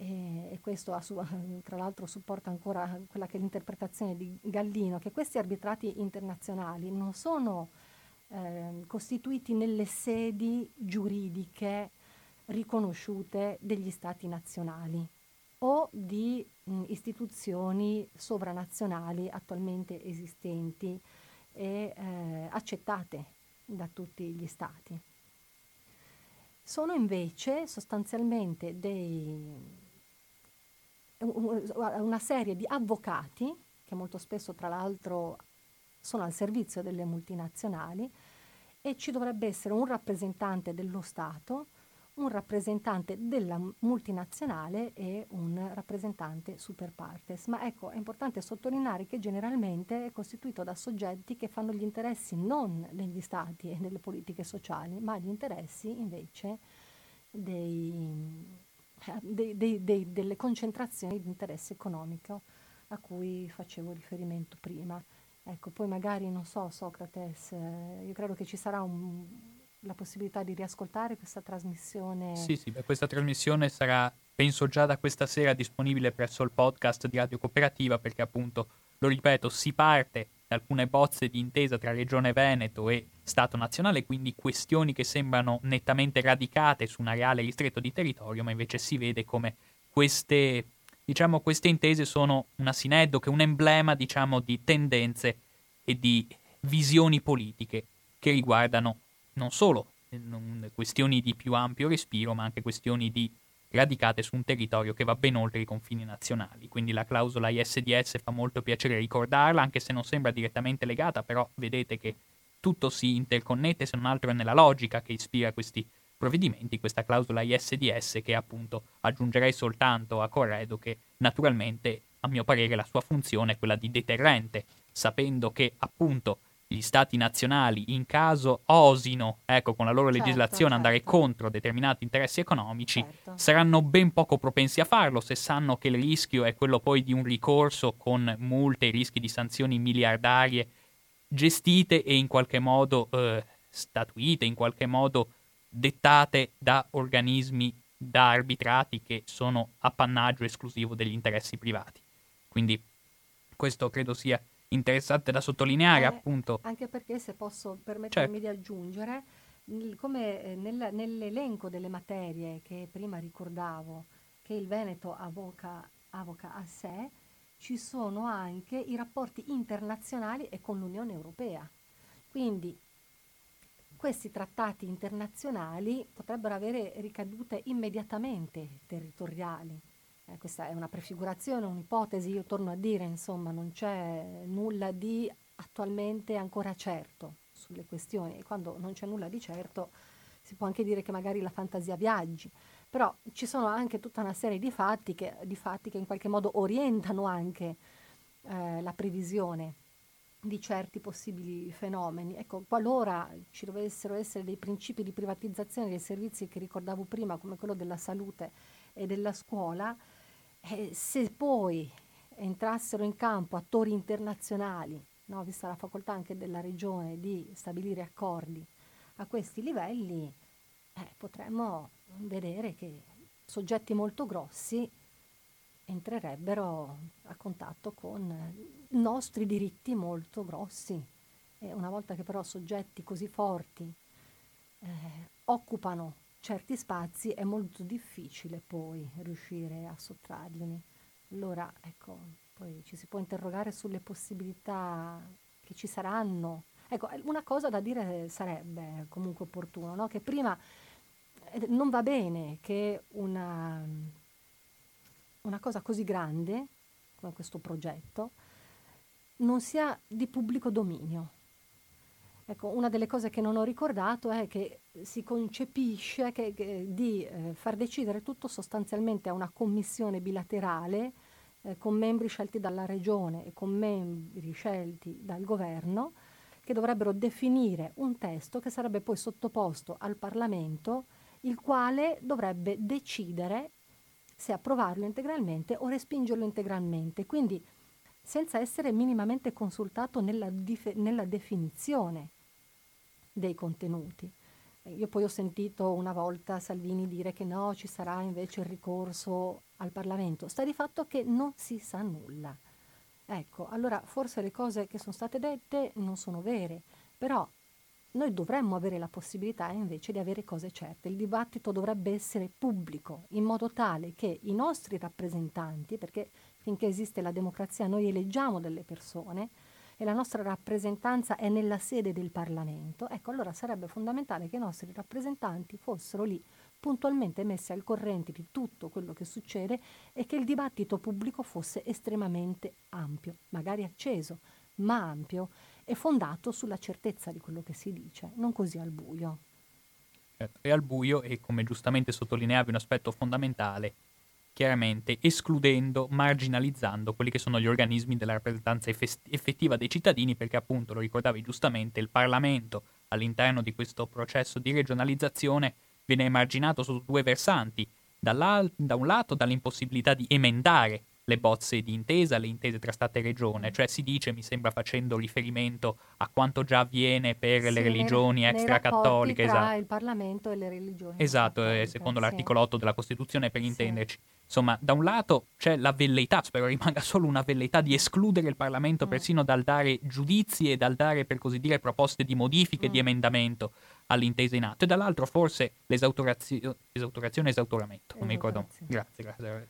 e, questo ha, tra l'altro supporta ancora quella che è l'interpretazione di Gallino, che questi arbitrati internazionali non sono eh, costituiti nelle sedi giuridiche riconosciute degli stati nazionali o di mh, istituzioni sovranazionali attualmente esistenti e eh, accettate da tutti gli stati. Sono invece sostanzialmente dei una serie di avvocati, che molto spesso tra l'altro sono al servizio delle multinazionali, e ci dovrebbe essere un rappresentante dello Stato, un rappresentante della multinazionale e un rappresentante super partes. Ma ecco, è importante sottolineare che generalmente è costituito da soggetti che fanno gli interessi non degli stati e delle politiche sociali, ma gli interessi invece dei, dei, dei, dei, delle concentrazioni di interesse economico a cui facevo riferimento prima. Ecco, poi magari, non so, Socrates, eh, io credo che ci sarà un, la possibilità di riascoltare questa trasmissione. Sì, sì, beh, questa trasmissione sarà, penso, già da questa sera disponibile presso il podcast di Radio Cooperativa, perché appunto, lo ripeto, si parte alcune bozze di intesa tra Regione Veneto e Stato nazionale, quindi questioni che sembrano nettamente radicate su un areale ristretto di territorio, ma invece si vede come queste, diciamo, queste intese sono una sineddoche, un emblema diciamo, di tendenze e di visioni politiche che riguardano non solo questioni di più ampio respiro, ma anche questioni di radicate su un territorio che va ben oltre i confini nazionali. Quindi la clausola ISDS fa molto piacere ricordarla, anche se non sembra direttamente legata, però vedete che tutto si interconnette, se non altro è nella logica che ispira questi provvedimenti, questa clausola ISDS che appunto aggiungerei soltanto a Corredo che naturalmente a mio parere la sua funzione è quella di deterrente, sapendo che appunto gli stati nazionali in caso osino, ecco, con la loro certo, legislazione certo. andare contro determinati interessi economici, certo. saranno ben poco propensi a farlo se sanno che il rischio è quello poi di un ricorso con multe e rischi di sanzioni miliardarie gestite e in qualche modo eh, statuite, in qualche modo dettate da organismi, da arbitrati che sono appannaggio esclusivo degli interessi privati. Quindi questo credo sia interessante da sottolineare, eh, appunto. Anche perché, se posso permettermi certo. di aggiungere, come eh, nel, nell'elenco delle materie che prima ricordavo, che il Veneto avoca, avoca a sé, ci sono anche i rapporti internazionali e con l'Unione Europea. Quindi questi trattati internazionali potrebbero avere ricadute immediatamente territoriali eh, questa è una prefigurazione, un'ipotesi, io torno a dire, insomma, non c'è nulla di attualmente ancora certo sulle questioni e quando non c'è nulla di certo si può anche dire che magari la fantasia viaggi, però ci sono anche tutta una serie di fatti che, di fatti che in qualche modo orientano anche eh, la previsione di certi possibili fenomeni. Ecco, qualora ci dovessero essere dei principi di privatizzazione dei servizi che ricordavo prima, come quello della salute e della scuola, eh, se poi entrassero in campo attori internazionali, no, vista la facoltà anche della Regione di stabilire accordi a questi livelli, eh, potremmo vedere che soggetti molto grossi entrerebbero a contatto con nostri diritti molto grossi. E una volta che però soggetti così forti eh, occupano certi spazi è molto difficile poi riuscire a sottrarglieli. Allora, ecco, poi ci si può interrogare sulle possibilità che ci saranno. Ecco, una cosa da dire sarebbe comunque opportuno, no? che prima eh, non va bene che una, una cosa così grande come questo progetto non sia di pubblico dominio. Ecco, una delle cose che non ho ricordato è che si concepisce che, che, di eh, far decidere tutto sostanzialmente a una commissione bilaterale eh, con membri scelti dalla regione e con membri scelti dal governo che dovrebbero definire un testo che sarebbe poi sottoposto al Parlamento, il quale dovrebbe decidere se approvarlo integralmente o respingerlo integralmente. Quindi senza essere minimamente consultato nella, dif- nella definizione dei contenuti. Io poi ho sentito una volta Salvini dire che no, ci sarà invece il ricorso al Parlamento. Sta di fatto che non si sa nulla. Ecco, allora forse le cose che sono state dette non sono vere, però noi dovremmo avere la possibilità invece di avere cose certe. Il dibattito dovrebbe essere pubblico, in modo tale che i nostri rappresentanti, perché finché esiste la democrazia noi eleggiamo delle persone, e la nostra rappresentanza è nella sede del Parlamento, ecco allora sarebbe fondamentale che i nostri rappresentanti fossero lì puntualmente messi al corrente di tutto quello che succede e che il dibattito pubblico fosse estremamente ampio, magari acceso, ma ampio e fondato sulla certezza di quello che si dice, non così al buio. Certo, e al buio, e come giustamente sottolineavi un aspetto fondamentale, chiaramente escludendo, marginalizzando quelli che sono gli organismi della rappresentanza effettiva dei cittadini, perché appunto, lo ricordavi giustamente, il Parlamento all'interno di questo processo di regionalizzazione viene emarginato su due versanti, da un lato dall'impossibilità di emendare le bozze di intesa, le intese tra Stato e Regione, cioè si dice, mi sembra facendo riferimento a quanto già avviene per sì, le religioni nei, extracattoliche. Tra esatto. il Parlamento e le religioni. Esatto, eh, secondo sì. l'articolo 8 della Costituzione, per intenderci. Sì. Insomma, da un lato c'è la velleità, spero rimanga solo una velleità, di escludere il Parlamento mm. persino dal dare giudizi e dal dare, per così dire, proposte di modifiche, mm. di emendamento all'intesa in atto, e dall'altro forse l'esautorazione, esautorazione esautoramento, non mi ricordo. Grazie, grazie.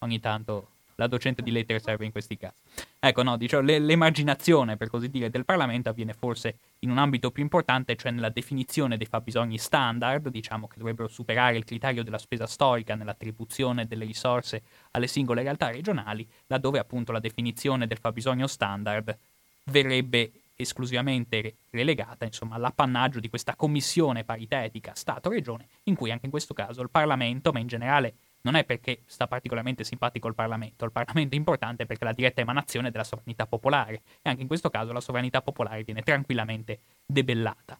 Ogni tanto la docente di lettere serve in questi casi. Ecco, no, diciamo, le, l'emarginazione, per così dire, del Parlamento avviene forse in un ambito più importante, cioè nella definizione dei fabbisogni standard, diciamo che dovrebbero superare il criterio della spesa storica nell'attribuzione delle risorse alle singole realtà regionali, laddove appunto la definizione del fabbisogno standard verrebbe esclusivamente relegata insomma, all'appannaggio di questa commissione paritetica Stato-Regione, in cui anche in questo caso il Parlamento, ma in generale non è perché sta particolarmente simpatico il Parlamento, il Parlamento è importante perché è la diretta emanazione della sovranità popolare e anche in questo caso la sovranità popolare viene tranquillamente debellata.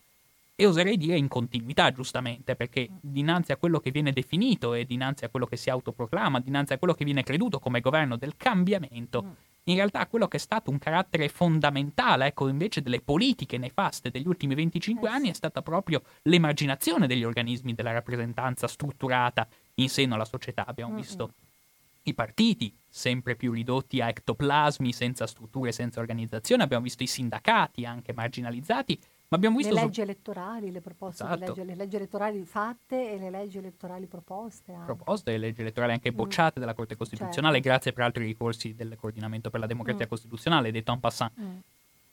E oserei dire in continuità, giustamente, perché dinanzi a quello che viene definito e dinanzi a quello che si autoproclama, dinanzi a quello che viene creduto come governo del cambiamento, mm. in realtà quello che è stato un carattere fondamentale, ecco, invece delle politiche nefaste degli ultimi 25 eh anni, è stata proprio l'emarginazione degli organismi della rappresentanza strutturata in seno alla società. Abbiamo mm-hmm. visto i partiti sempre più ridotti a ectoplasmi senza strutture, senza organizzazione, abbiamo visto i sindacati anche marginalizzati, ma abbiamo visto... Le leggi elettorali, le proposte esatto. legge, le leggi elettorali fatte e le leggi elettorali proposte. Anche. Proposte e leggi elettorali anche mm. bocciate mm. dalla Corte Costituzionale, certo. grazie peraltro ai ricorsi del Coordinamento per la Democrazia mm. Costituzionale, detto en passant. Mm.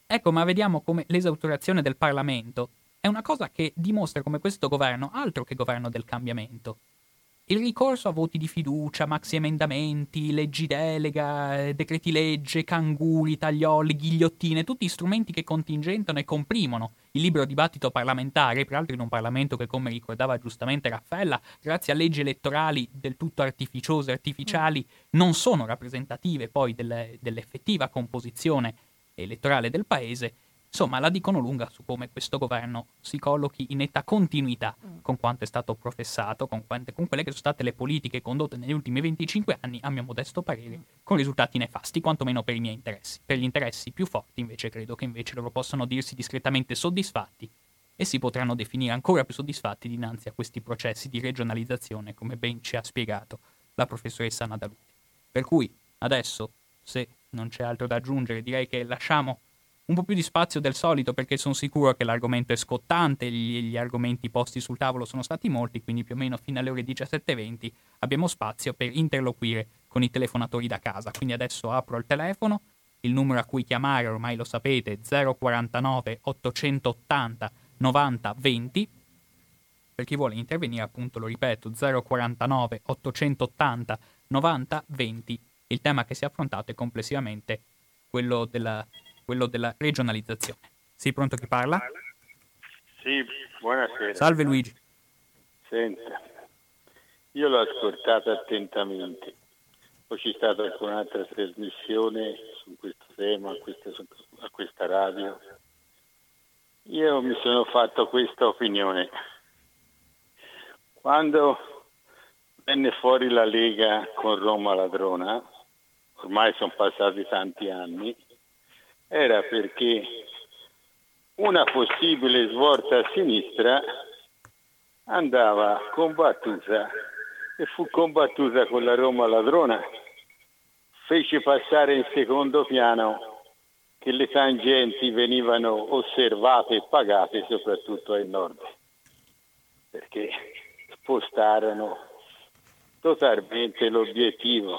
Ecco, ma vediamo come l'esautorazione del Parlamento è una cosa che dimostra come questo governo, altro che governo del cambiamento, il ricorso a voti di fiducia, maxi emendamenti, leggi delega, decreti legge, canguri, taglioli, ghigliottine, tutti strumenti che contingentano e comprimono il libero dibattito parlamentare, peraltro in un Parlamento che, come ricordava giustamente Raffaella, grazie a leggi elettorali del tutto artificiose, artificiali, non sono rappresentative poi delle, dell'effettiva composizione elettorale del Paese, Insomma, la dicono lunga su come questo governo si collochi in netta continuità mm. con quanto è stato professato, con, quante, con, quelle che sono state le politiche condotte negli ultimi 25 anni, a mio modesto parere, con risultati nefasti, quantomeno per i miei interessi. Per gli interessi più forti, invece, credo che invece loro possano dirsi discretamente soddisfatti e si potranno definire ancora più soddisfatti dinanzi a questi processi di regionalizzazione, come ben ci ha spiegato la professoressa Nadaluti. Per cui, adesso, se non c'è altro da aggiungere, direi che lasciamo un po' più di spazio del solito perché sono sicuro che l'argomento è scottante, gli, gli, argomenti posti sul tavolo sono stati molti, quindi più o meno fino alle ore 17.20 abbiamo spazio per interloquire con i telefonatori da casa. Quindi adesso apro il telefono, il numero a cui chiamare ormai lo sapete, 049 880 90 20. Per chi vuole intervenire, appunto, lo ripeto, 049 880 90 20. Il tema che si è affrontato è complessivamente quello della quello della regionalizzazione. Sei pronto chi parla? Sì, buonasera. Salve Luigi. Senta, io l'ho ascoltato attentamente, poi c'è stata anche un'altra trasmissione su questo tema, a questa, a questa radio. Io mi sono fatto questa opinione. Quando venne fuori la Lega con Roma Ladrona, ormai sono passati tanti anni, era perché una possibile svolta a sinistra andava combattuta e fu combattuta con la Roma ladrona. Fece passare in secondo piano che le tangenti venivano osservate e pagate soprattutto al nord, perché spostarono totalmente l'obiettivo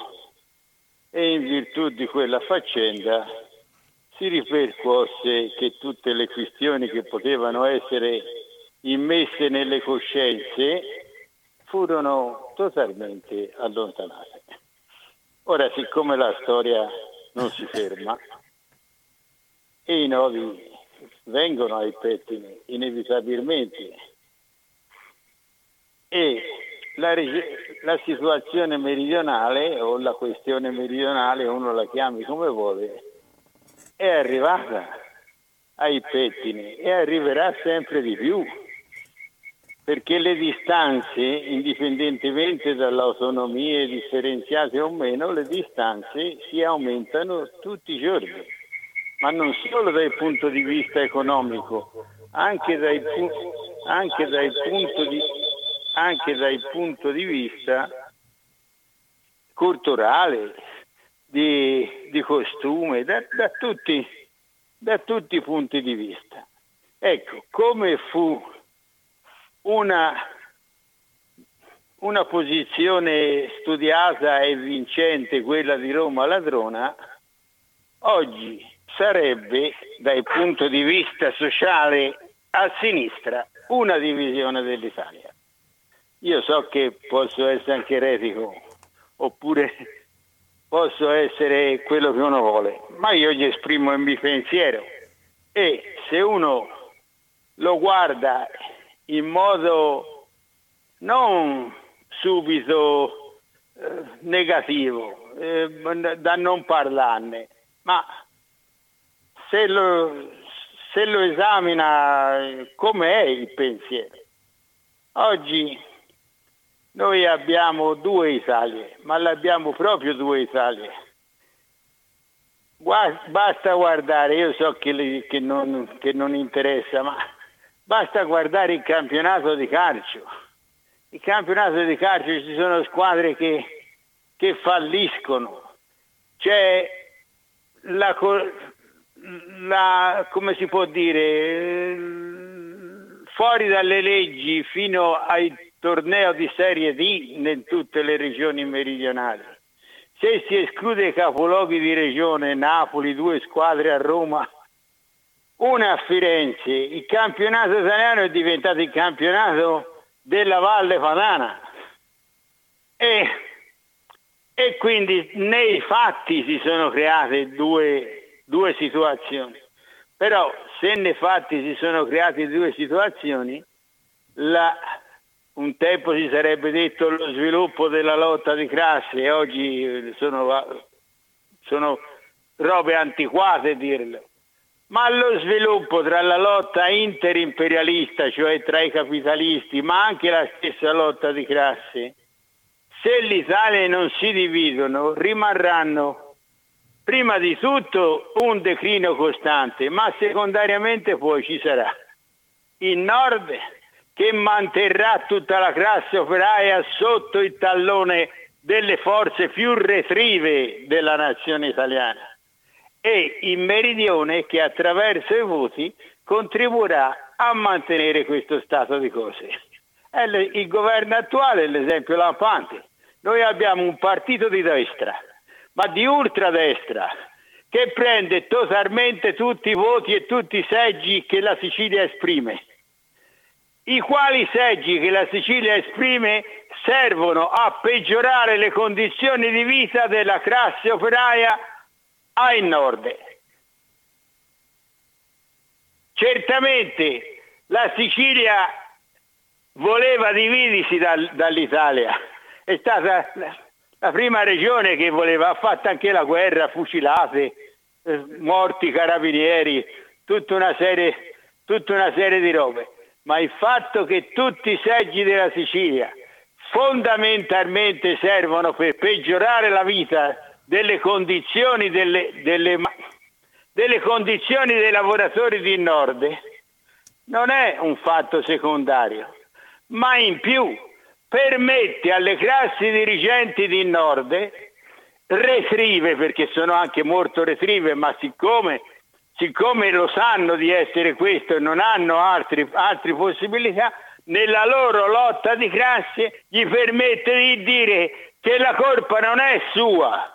e in virtù di quella faccenda si ripercosse che tutte le questioni che potevano essere immesse nelle coscienze furono totalmente allontanate. Ora, siccome la storia non si ferma e i nodi vengono ai pettini inevitabilmente e la, la situazione meridionale o la questione meridionale, uno la chiami come vuole, è arrivata ai pettini e arriverà sempre di più, perché le distanze, indipendentemente dall'autonomia differenziate o meno, le distanze si aumentano tutti i giorni, ma non solo dal punto di vista economico, anche dal, anche dal, punto, di, anche dal punto di vista culturale, di, di costume, da, da, tutti, da tutti i punti di vista. Ecco, come fu una, una posizione studiata e vincente quella di Roma ladrona, oggi sarebbe dal punto di vista sociale a sinistra una divisione dell'Italia. Io so che posso essere anche eretico, oppure posso essere quello che uno vuole, ma io gli esprimo il mio pensiero e se uno lo guarda in modo non subito eh, negativo, eh, da non parlarne, ma se lo, se lo esamina come è il pensiero. Oggi noi abbiamo due Italie, ma l'abbiamo proprio due Italie. Basta guardare, io so che, le, che, non, che non interessa, ma basta guardare il campionato di calcio. Il campionato di calcio ci sono squadre che, che falliscono. C'è la, la, come si può dire, fuori dalle leggi fino ai torneo di Serie D in tutte le regioni meridionali. Se si esclude i capoluoghi di regione, Napoli, due squadre a Roma, una a Firenze, il campionato italiano è diventato il campionato della Valle Padana. E, e quindi nei fatti si sono create due, due situazioni. Però se nei fatti si sono create due situazioni, la un tempo si sarebbe detto lo sviluppo della lotta di classe, oggi sono, sono robe antiquate dirlo. ma lo sviluppo tra la lotta interimperialista, cioè tra i capitalisti, ma anche la stessa lotta di classe, se l'Italia non si dividono, rimarranno prima di tutto un declino costante, ma secondariamente poi ci sarà il nord che manterrà tutta la classe operaia sotto il tallone delle forze più retrive della nazione italiana e il meridione che attraverso i voti contribuirà a mantenere questo stato di cose. Il governo attuale è l'esempio lampante. Noi abbiamo un partito di destra, ma di ultradestra, che prende totalmente tutti i voti e tutti i seggi che la Sicilia esprime. I quali seggi che la Sicilia esprime servono a peggiorare le condizioni di vita della classe operaia al nord. Certamente la Sicilia voleva dividersi dal, dall'Italia, è stata la, la, prima regione che voleva, ha fatto anche la guerra, fucilate, eh, morti carabinieri, tutta una, serie, tutta una serie di robe. Ma il fatto che tutti i seggi della Sicilia fondamentalmente servono per peggiorare la vita delle condizioni, delle, delle, delle condizioni dei lavoratori di Nord non è un fatto secondario, ma in più permette alle classi dirigenti di Nord, retrive, perché sono anche molto retrive, ma siccome, siccome lo sanno di essere questo e non hanno altre possibilità, nella loro lotta di classe gli permette di dire che la colpa non è sua,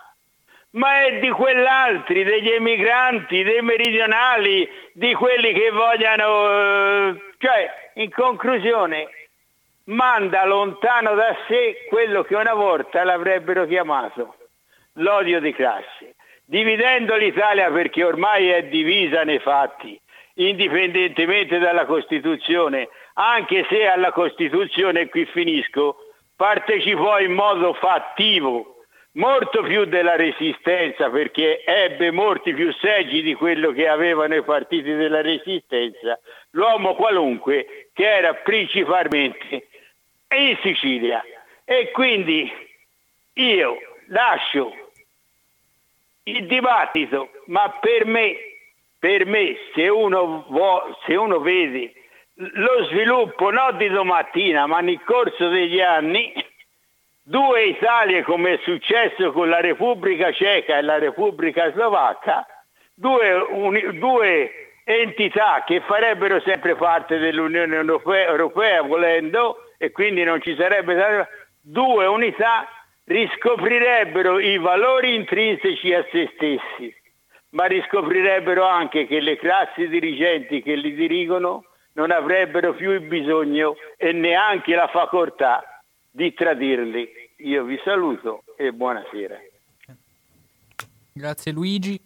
ma è di quell'altri, degli emigranti, dei meridionali, di quelli che vogliano, eh, cioè, in conclusione, manda lontano da sé quello che una volta l'avrebbero chiamato l'odio di classe, dividendo l'Italia perché ormai è divisa nei fatti, indipendentemente dalla Costituzione, anche se alla Costituzione, qui finisco, partecipò in modo fattivo molto più della resistenza perché ebbe molti più seggi di quello che avevano i partiti della resistenza, l'uomo qualunque che era principalmente in Sicilia. E quindi io lascio il dibattito, ma per me, per me se, uno vuole, se uno vede lo sviluppo non di domattina, ma nel corso degli anni, due Italie come è successo con la Repubblica Ceca e la Repubblica Slovacca, due, uni, due entità che farebbero sempre parte dell'Unione Europea, Europea, volendo e quindi non ci sarebbe due unità riscoprirebbero i valori intrinseci a se stessi, ma riscoprirebbero anche che le classi dirigenti che li dirigono non avrebbero più il bisogno e neanche la facoltà di tradirli. Io vi saluto e buonasera. Grazie Luigi.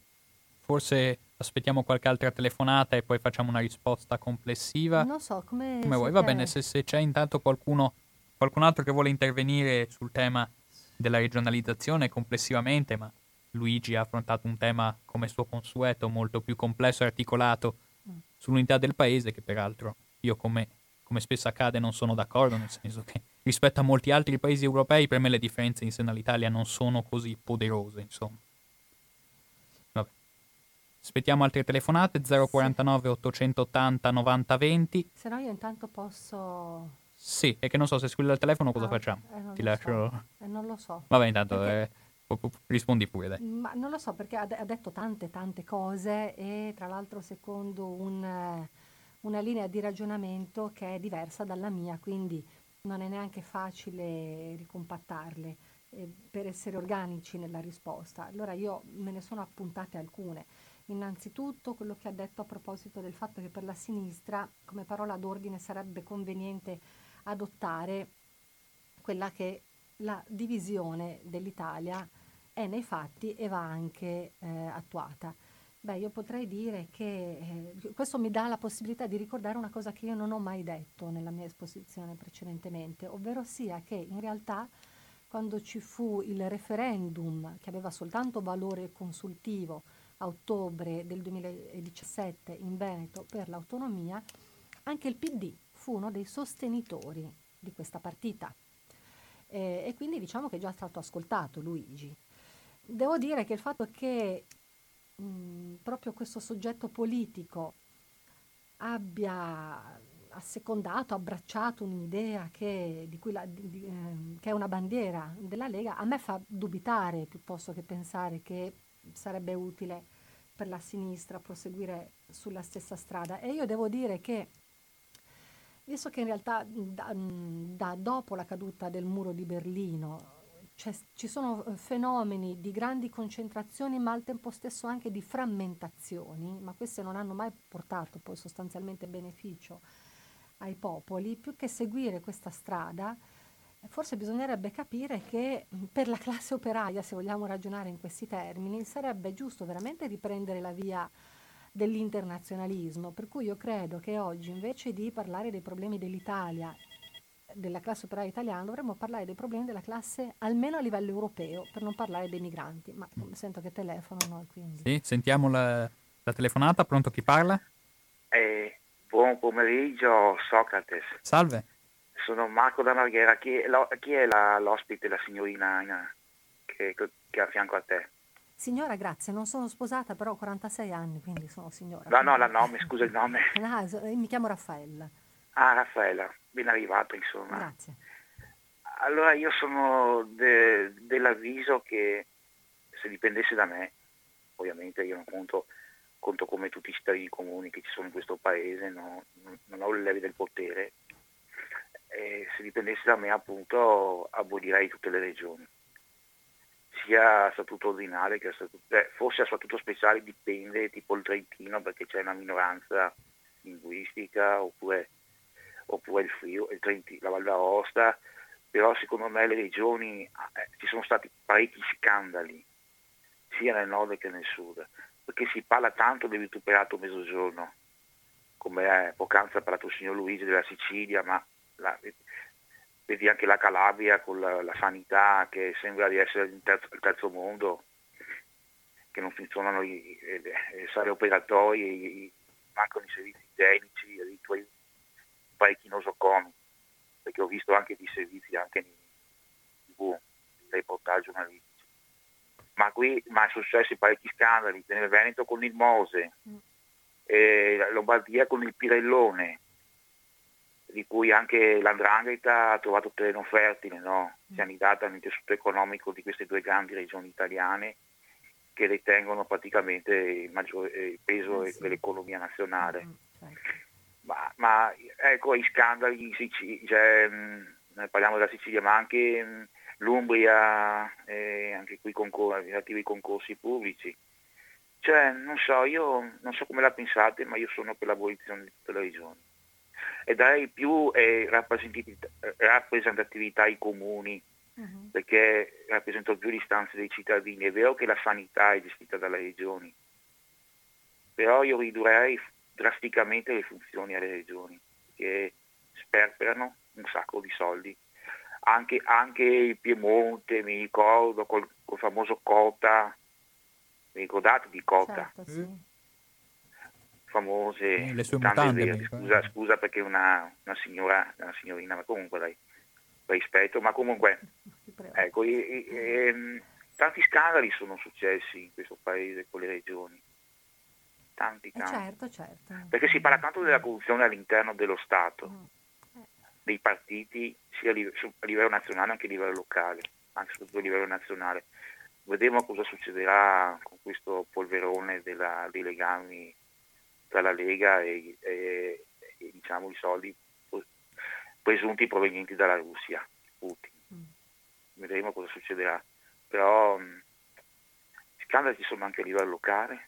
Forse aspettiamo qualche altra telefonata e poi facciamo una risposta complessiva. Non so, come, come vuoi. Va bene, se, se, c'è intanto qualcuno, qualcun altro che vuole intervenire sul tema della regionalizzazione complessivamente, ma Luigi ha affrontato un tema come suo consueto molto più complesso e articolato sull'unità del paese, che peraltro io come, come spesso accade non sono d'accordo, nel senso che rispetto a molti altri paesi europei, per me le differenze in seno all'Italia non sono così poderose, insomma. Vabbè. Aspettiamo altre telefonate, 049 880 90 20. Se no io intanto posso... Sì, è che non so se squilla il telefono cosa ah, facciamo. Eh, Ti lascio... So. Eh, non lo so. Vabbè, intanto perché... eh, rispondi pure, dai. Ma non lo so, perché ha, ha, detto tante, tante cose e tra l'altro secondo un, eh, una linea di ragionamento che è diversa dalla mia, quindi non è neanche facile ricompattarle eh, per essere organici nella risposta. Allora io me ne sono appuntate alcune. Innanzitutto quello che ha detto a proposito del fatto che per la sinistra come parola d'ordine sarebbe conveniente adottare quella che la divisione dell'Italia è nei fatti e va anche eh, attuata. Beh, io potrei dire che eh, questo mi dà la possibilità di ricordare una cosa che io non ho mai detto nella mia esposizione precedentemente, ovvero sia che in realtà quando ci fu il referendum che aveva soltanto valore consultivo, a ottobre del 2017 in Veneto per l'autonomia, anche il PD fu uno dei sostenitori di questa partita. Eh, e quindi diciamo che è già stato ascoltato Luigi. Devo dire che il fatto che mh, proprio questo soggetto politico abbia assecondato, abbracciato un'idea che, la, di, eh, che, è una bandiera della Lega, a me fa dubitare piuttosto che pensare che sarebbe utile per la sinistra proseguire sulla stessa strada. E io devo dire che, visto che in realtà da, da dopo la caduta del muro di Berlino ci sono eh, fenomeni di grandi concentrazioni ma al tempo stesso anche di frammentazioni, ma queste non hanno mai portato poi sostanzialmente beneficio ai popoli, più che seguire questa strada, forse bisognerebbe capire che per la classe operaia, se vogliamo ragionare in questi termini, sarebbe giusto veramente riprendere la via dell'internazionalismo, per cui io credo che oggi invece di parlare dei problemi dell'Italia, della classe operaia italiana, dovremmo parlare dei problemi della classe almeno a livello europeo, per non parlare dei migranti, ma sento che telefonano quindi... Sì, sentiamo la, la telefonata, pronto chi parla? Eh, Buon pomeriggio Socrates. Salve. Sono Marco da Marghera. Chi lo, chi è la, l'ospite, la signorina che, che è a fianco a te? Signora, grazie, non sono sposata, però ho 46 anni, quindi sono signora. No, no, la nome, scusa il nome. Ah, mi chiamo Raffaella. Ah, Raffaella, ben arrivato, insomma. Grazie. Allora io sono de, dell'avviso che se dipendesse da me, ovviamente io non conto conto come tutti i cittadini comuni che ci sono in questo paese, no, non ho le leve del potere, e se dipendesse da me appunto abolirei tutte le regioni, sia a statuto ordinale che a statuto, eh, forse a statuto speciale dipende, tipo il Trentino perché c'è una minoranza linguistica, oppure, oppure il Frio, il Trentino, la Val d'Aosta, però secondo me le regioni, eh, ci sono stati parecchi scandali, sia nel nord che nel sud perché si parla tanto del vituperato mezzogiorno, come poc'anzi ha parlato il signor Luigi della Sicilia, ma la, vedi anche la Calabria con la, la, sanità che sembra di essere il terzo, il terzo mondo, che non funzionano i, i sale operatori, i, mancano i servizi igienici, i tuoi parecchi nosocomi, perché ho visto anche di servizi anche in tv, in reportage giornalistici ma qui ma sono successi parecchi scandali, nel Veneto con il Mose, mm. eh, Lombardia con il Pirellone, di cui anche l'Andrangheta ha trovato terreno fertile, no? si è annidata nel tessuto economico di queste due grandi regioni italiane che detengono praticamente il maggiore il peso eh sì. dell'economia nazionale. Mm, certo. ma, ma, ecco i scandali in Sicilia, cioè, mm, parliamo della Sicilia, ma anche mm, l'Umbria, eh, anche qui concor- relativi ai concorsi pubblici. Cioè, non so, io non so come la pensate, ma io sono per l'abolizione di tutte le regioni. E darei più eh, rappresentatività ai comuni, uh-huh. perché rappresentano più le istanze dei cittadini. È vero che la sanità è gestita dalle regioni, però io ridurrei drasticamente le funzioni alle regioni, che sperperano un sacco di soldi anche, anche il Piemonte, mi ricordo, col, col famoso Cota, mi ricordate di Cota? Certo, sì. Famose, eh, le sue mutande, scusa, scusa perché una, una signora, una signorina, ma comunque dai, rispetto, ma comunque, ecco, e, e, e, ehm, tanti scandali sono successi in questo paese con le regioni. Tanti, eh, tanti. Eh certo, certo. Perché si parla tanto della corruzione all'interno dello Stato. Mm dei partiti sia a livello nazionale che a livello locale, anche soprattutto a livello nazionale. Vedremo cosa succederà con questo polverone della, dei legami tra la Lega e, e, e diciamo, i soldi presunti provenienti dalla Russia, Putin. Mm. Vedremo cosa succederà. Però mh, scandali ci sono anche a livello locale.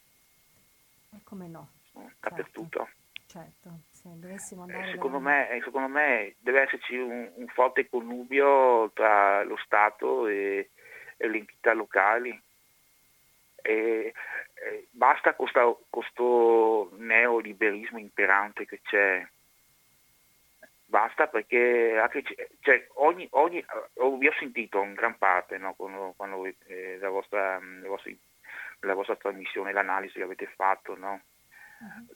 E come no? Dappertutto. Certo, se dovessimo andare... Eh, secondo, da... me, eh, secondo, me, deve esserci un, un, forte connubio tra lo Stato e, e le entità locali. E, e basta questo, questo neoliberismo imperante che c'è. Basta perché cioè, ogni, ogni, vi ho sentito in gran parte no, quando, quando eh, la vostra, la vostra nella vostra trasmissione l'analisi che avete fatto, no?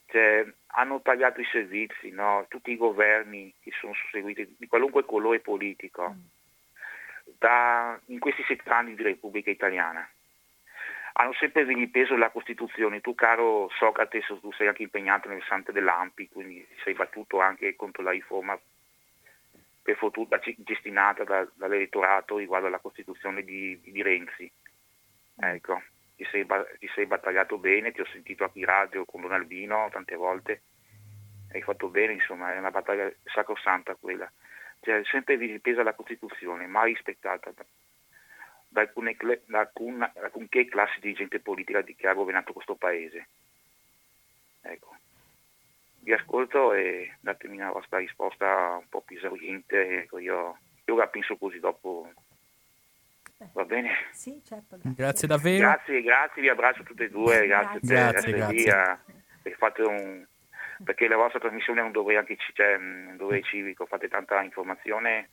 Cioè, hanno tagliato i servizi, no? tutti i governi che sono susseguiti di qualunque colore politico da, in questi sette anni di Repubblica Italiana. Hanno sempre vilipeso la Costituzione. Tu, caro Socrate, tu sei anche impegnato nel Sante dell'Ampi, quindi sei battuto anche contro la riforma per fortuna gestinata da, dall'elettorato riguardo alla Costituzione di, di Renzi. Ecco ti sei, ti sei battagliato bene, ti ho sentito in radio con Don Albino tante volte, hai fatto bene, insomma, è una battaglia sacrosanta quella. Cioè, sempre dipesa la Costituzione, mai rispettata da, da, alcune, da alcun, alcunché classe dirigente politica che ha governato questo paese. Ecco. Vi ascolto e datemi una vostra risposta un po' più esauriente. Ecco, io, io la penso così dopo Va bene? Sì, certo. Grazie, grazie davvero. Grazie, grazie, vi abbraccio tutte e due. Grazie, grazie, grazie. grazie. Fate un, perché la vostra trasmissione è un dovere, anche, cioè, un dovere civico, fate tanta informazione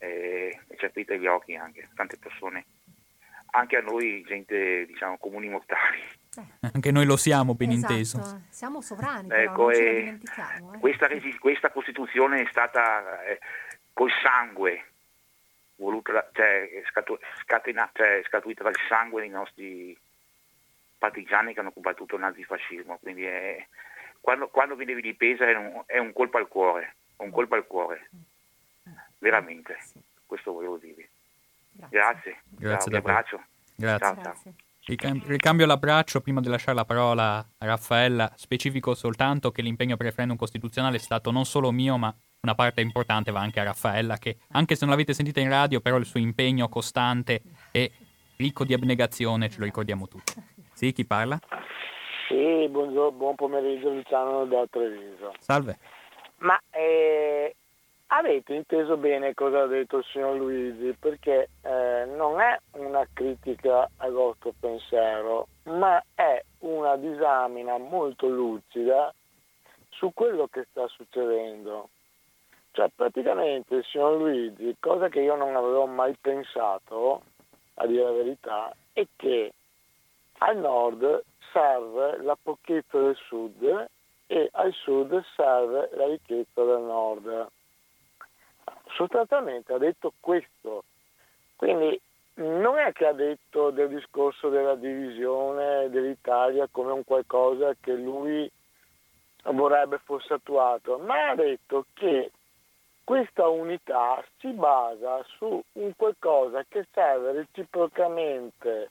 e, e ci aprite gli occhi anche, tante persone. Anche a noi, gente, diciamo, comuni mortali. Eh. Anche noi lo siamo, ben esatto. inteso. Siamo sovrani, ecco, però, eh. questa, questa, Costituzione è stata eh, col sangue voluta, cioè, scatena, cioè, scatuita dal sangue dei nostri partigiani che hanno combattuto il nazifascismo. Quindi è, quando, quando viene vilipesa è un, è un colpo al cuore, un colpo al cuore, veramente. Questo volevo dirvi. Grazie. Grazie. Ciao, abbraccio. Grazie. Ciao, ciao. Ricambio l'abbraccio prima di lasciare la parola a Raffaella. Specifico soltanto che l'impegno per il referendum costituzionale è stato non solo mio, ma una parte importante va anche a Raffaella, che anche se non l'avete sentita in radio, però il suo impegno costante e ricco di abnegazione ce lo ricordiamo tutti. Sì, chi parla? Sì, buongiorno, buon pomeriggio Luciano da Treviso. Salve. Ma eh, avete inteso bene cosa ha detto il signor Luigi? Perché eh, non è una critica al vostro pensiero, ma è una disamina molto lucida su quello che sta succedendo. Cioè praticamente il signor Luigi, cosa che io non avevo mai pensato, a dire la verità, è che al nord serve la pochezza del sud e al sud serve la ricchezza del nord. Sostanzialmente ha detto questo. Quindi non è che ha detto del discorso della divisione dell'Italia come un qualcosa che lui vorrebbe fosse attuato, ma ha detto che questa unità si basa su un qualcosa che serve reciprocamente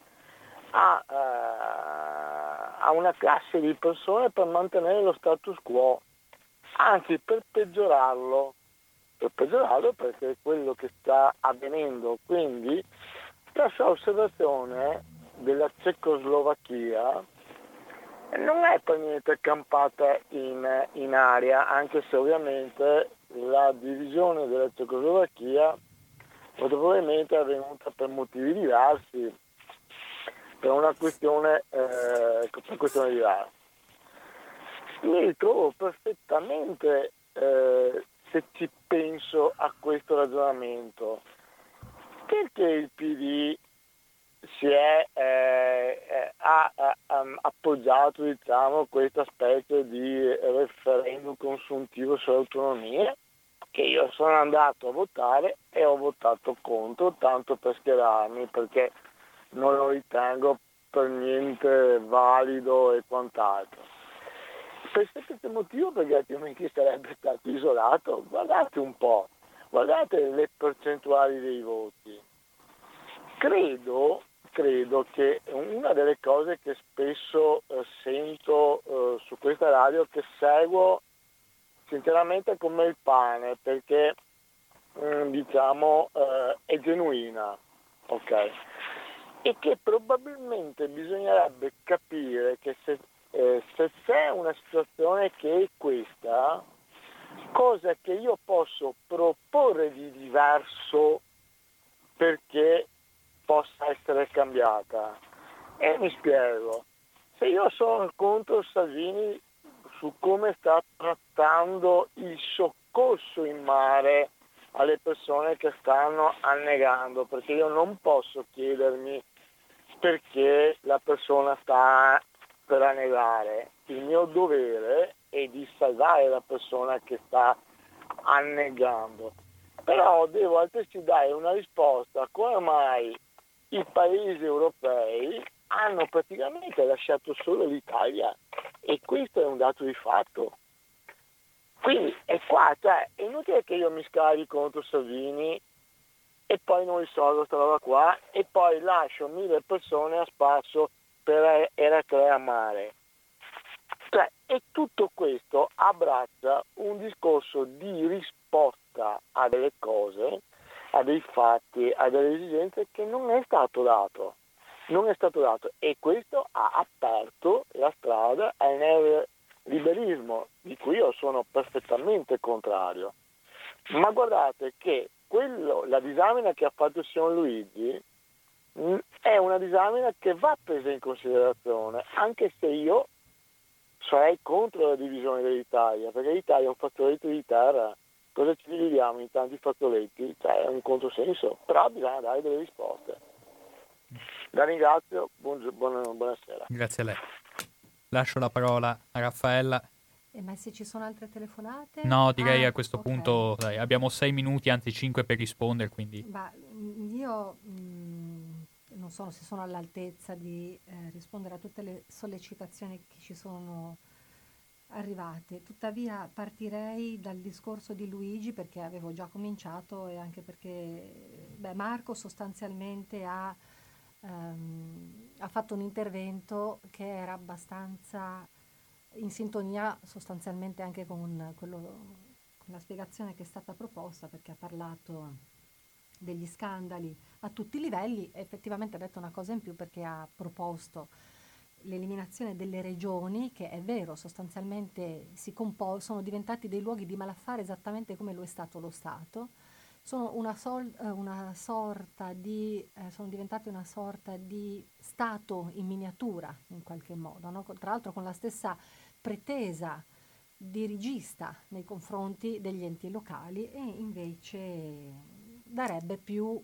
a, uh, a, una classe di persone per mantenere lo status quo, anzi per peggiorarlo, per peggiorarlo perché è quello che sta avvenendo. Quindi questa osservazione della Cecoslovacchia non è per niente campata in, in aria, anche se ovviamente la divisione della Cecoslovacchia molto probabilmente è avvenuta per motivi diversi, per una questione, eh, per questione diversa. Mi ritrovo perfettamente eh, se ci penso a questo ragionamento. Perché il PD si è, eh, eh ha, ha, ha, appoggiato diciamo, questa specie di referendum consuntivo sull'autonomia che io sono andato a votare e ho votato contro tanto per schierarmi perché non lo ritengo per niente valido e quant'altro. Per questo motivo perché altrimenti sarebbe stato isolato, guardate un po', guardate le percentuali dei voti. Credo credo che una delle cose che spesso eh, sento eh, su questa radio, che seguo sinceramente come il pane, perché mh, mm, diciamo eh, è genuina, ok? E che probabilmente bisognerebbe capire che se, eh, se c'è una situazione che è questa, cosa che io posso proporre di diverso perché possa essere cambiata. E mi spiego, se io sono contro Salvini su come sta trattando il soccorso in mare alle persone che stanno annegando, perché io non posso chiedermi perché la persona sta per annegare. Il mio dovere è di salvare la persona che sta annegando. Però devo altresì dare una risposta come mai i paesi europei hanno praticamente lasciato solo l'Italia e questo è un dato di fatto. Quindi è qua, cioè è inutile che io mi scarichi contro Salvini e poi non risolvo questa roba qua e poi lascio mille persone a spasso per Eraclea Mare. Cioè, e tutto questo abbraccia un discorso di risposta a delle cose, a dei fatti, a delle esigenze che non è stato dato. Non è stato dato e questo ha aperto la strada al neoliberismo, di cui io sono perfettamente contrario. Ma guardate che quello, la disamina che ha fatto signor Luigi è una disamina che va presa in considerazione, anche se io sarei contro la divisione dell'Italia, perché l'Italia è un fazzoletto di terra, cosa ci dividiamo in tanti fazzoletti? Cioè è un controsenso, però bisogna dare delle risposte. La ringrazio, buon, buon, buonasera. Grazie a lei. Lascio la parola a Raffaella. Eh, ma se ci sono altre telefonate? No, direi ah, a questo okay. punto dai, abbiamo sei minuti, anzi cinque per rispondere, quindi... Ma io mh, mm, non so se sono all'altezza di eh, rispondere a tutte le sollecitazioni che ci sono arrivate. Tuttavia partirei dal discorso di Luigi perché avevo già cominciato e anche perché beh, Marco sostanzialmente ha, um, ha, fatto un intervento che era abbastanza in sintonia sostanzialmente anche con, quello, con la spiegazione che è stata proposta perché ha parlato degli scandali a tutti i livelli effettivamente ha detto una cosa in più perché ha proposto l'eliminazione delle regioni, che è vero, sostanzialmente compo- sono diventati dei luoghi di malaffare esattamente come lo è stato lo Stato, sono una, sol- una di, eh, sono diventati una sorta di Stato in miniatura in qualche modo, no? tra l'altro con la stessa pretesa dirigista nei confronti degli enti locali e invece darebbe più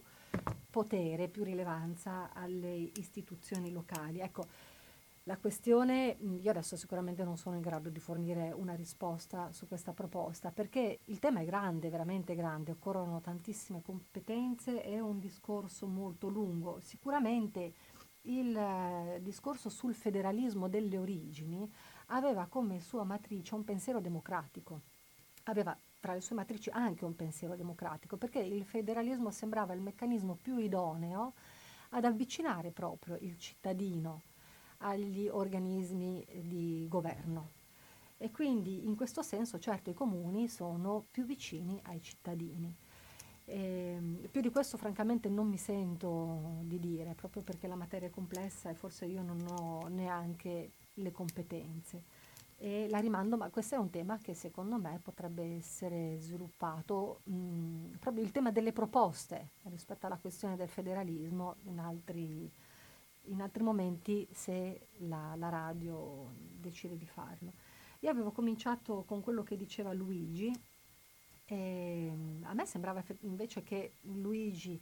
potere, più rilevanza alle istituzioni locali. Ecco, la questione, io adesso sicuramente non sono in grado di fornire una risposta su questa proposta, perché il tema è grande, veramente grande, occorrono tantissime competenze, è un discorso molto lungo. Sicuramente il eh, discorso sul federalismo delle origini aveva come sua matrice un pensiero democratico, aveva tra le sue matrici anche un pensiero democratico, perché il federalismo sembrava il meccanismo più idoneo ad avvicinare proprio il cittadino agli organismi di governo. E quindi in questo senso certo i comuni sono più vicini ai cittadini. E, più di questo francamente non mi sento di dire, proprio perché la materia è complessa e forse io non ho neanche le competenze. E la rimando, ma questo è un tema che secondo me potrebbe essere sviluppato, mh, proprio il tema delle proposte rispetto alla questione del federalismo in altri in altri momenti se la, la radio decide di farlo. Io avevo cominciato con quello che diceva Luigi e a me sembrava invece che Luigi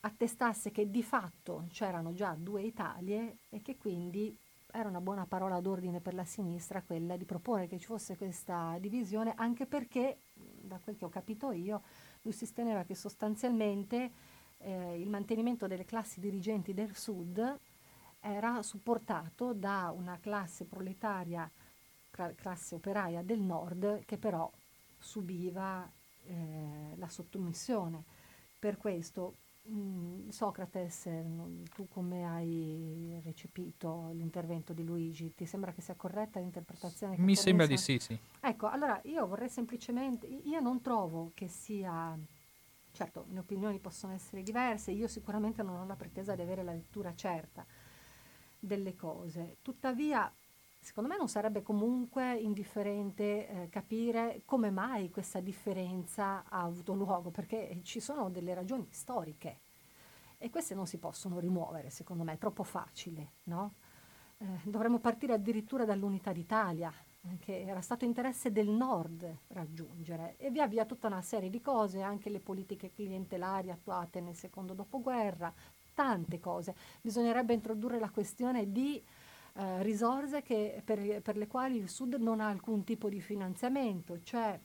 attestasse che di fatto c'erano già due Italie e che quindi era una buona parola d'ordine per la sinistra quella di proporre che ci fosse questa divisione, anche perché, da quel che ho capito io, lui sosteneva che sostanzialmente eh, il mantenimento delle classi dirigenti del sud era supportato da una classe proletaria, classe operaia del nord, che però subiva eh, la sottomissione. Per questo, mm, Socrates, tu come hai recepito l'intervento di Luigi? Ti sembra che sia corretta l'interpretazione? Mi sembra di sì, sì. Ecco, allora io vorrei semplicemente, io non trovo che sia Certo, le opinioni possono essere diverse, io sicuramente non ho la pretesa di avere la lettura certa delle cose. Tuttavia, secondo me non sarebbe comunque indifferente eh, capire come mai questa differenza ha avuto luogo, perché ci sono delle ragioni storiche e queste non si possono rimuovere, secondo me, è troppo facile, no? eh, dovremmo partire addirittura dall'unità d'Italia, che era stato interesse del nord raggiungere e via via tutta una serie di cose, anche le politiche clientelari attuate nel secondo dopoguerra, tante cose. Bisognerebbe introdurre la questione di eh, risorse che, per, per le quali il Sud non ha alcun tipo di finanziamento, cioè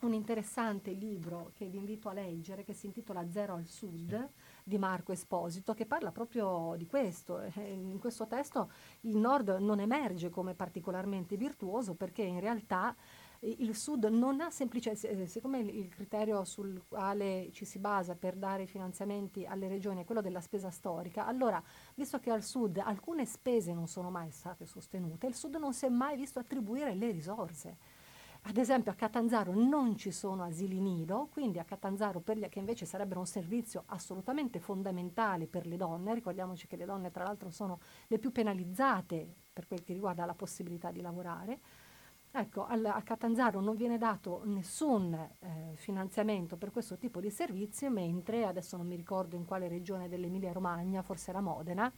un interessante libro che vi invito a leggere che si intitola Zero al Sud di Marco Esposito che parla proprio di questo. Eh, in questo testo il Nord non emerge come particolarmente virtuoso perché in realtà il Sud non ha semplicemente, siccome il criterio sul quale ci si basa per dare finanziamenti alle regioni è quello della spesa storica, allora, visto che al Sud alcune spese non sono mai state sostenute, il Sud non si è mai visto attribuire le risorse. Ad esempio a Catanzaro non ci sono asili nido, quindi a Catanzaro, gli, che invece sarebbero un servizio assolutamente fondamentale per le donne, ricordiamoci che le donne tra l'altro sono le più penalizzate per quel che riguarda la possibilità di lavorare, ecco, al, a Catanzaro non viene dato nessun eh, finanziamento per questo tipo di servizio, mentre, adesso non mi ricordo in quale regione dell'Emilia Romagna, forse era Modena,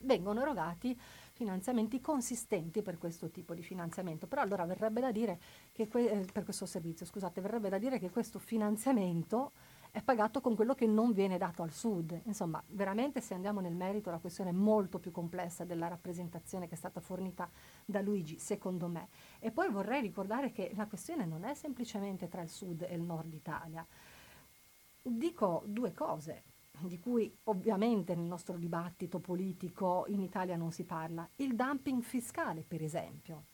vengono erogati finanziamenti consistenti per questo tipo di finanziamento. Però allora verrebbe da dire che que- eh, per questo servizio, scusate, verrebbe da dire che questo finanziamento è pagato con quello che non viene dato al sud. Insomma, veramente se andiamo nel merito la questione è molto più complessa della rappresentazione che è stata fornita da Luigi, secondo me. E poi vorrei ricordare che la questione non è semplicemente tra il sud e il nord Italia. Dico due cose di cui ovviamente nel nostro dibattito politico in Italia non si parla, il dumping fiscale per esempio.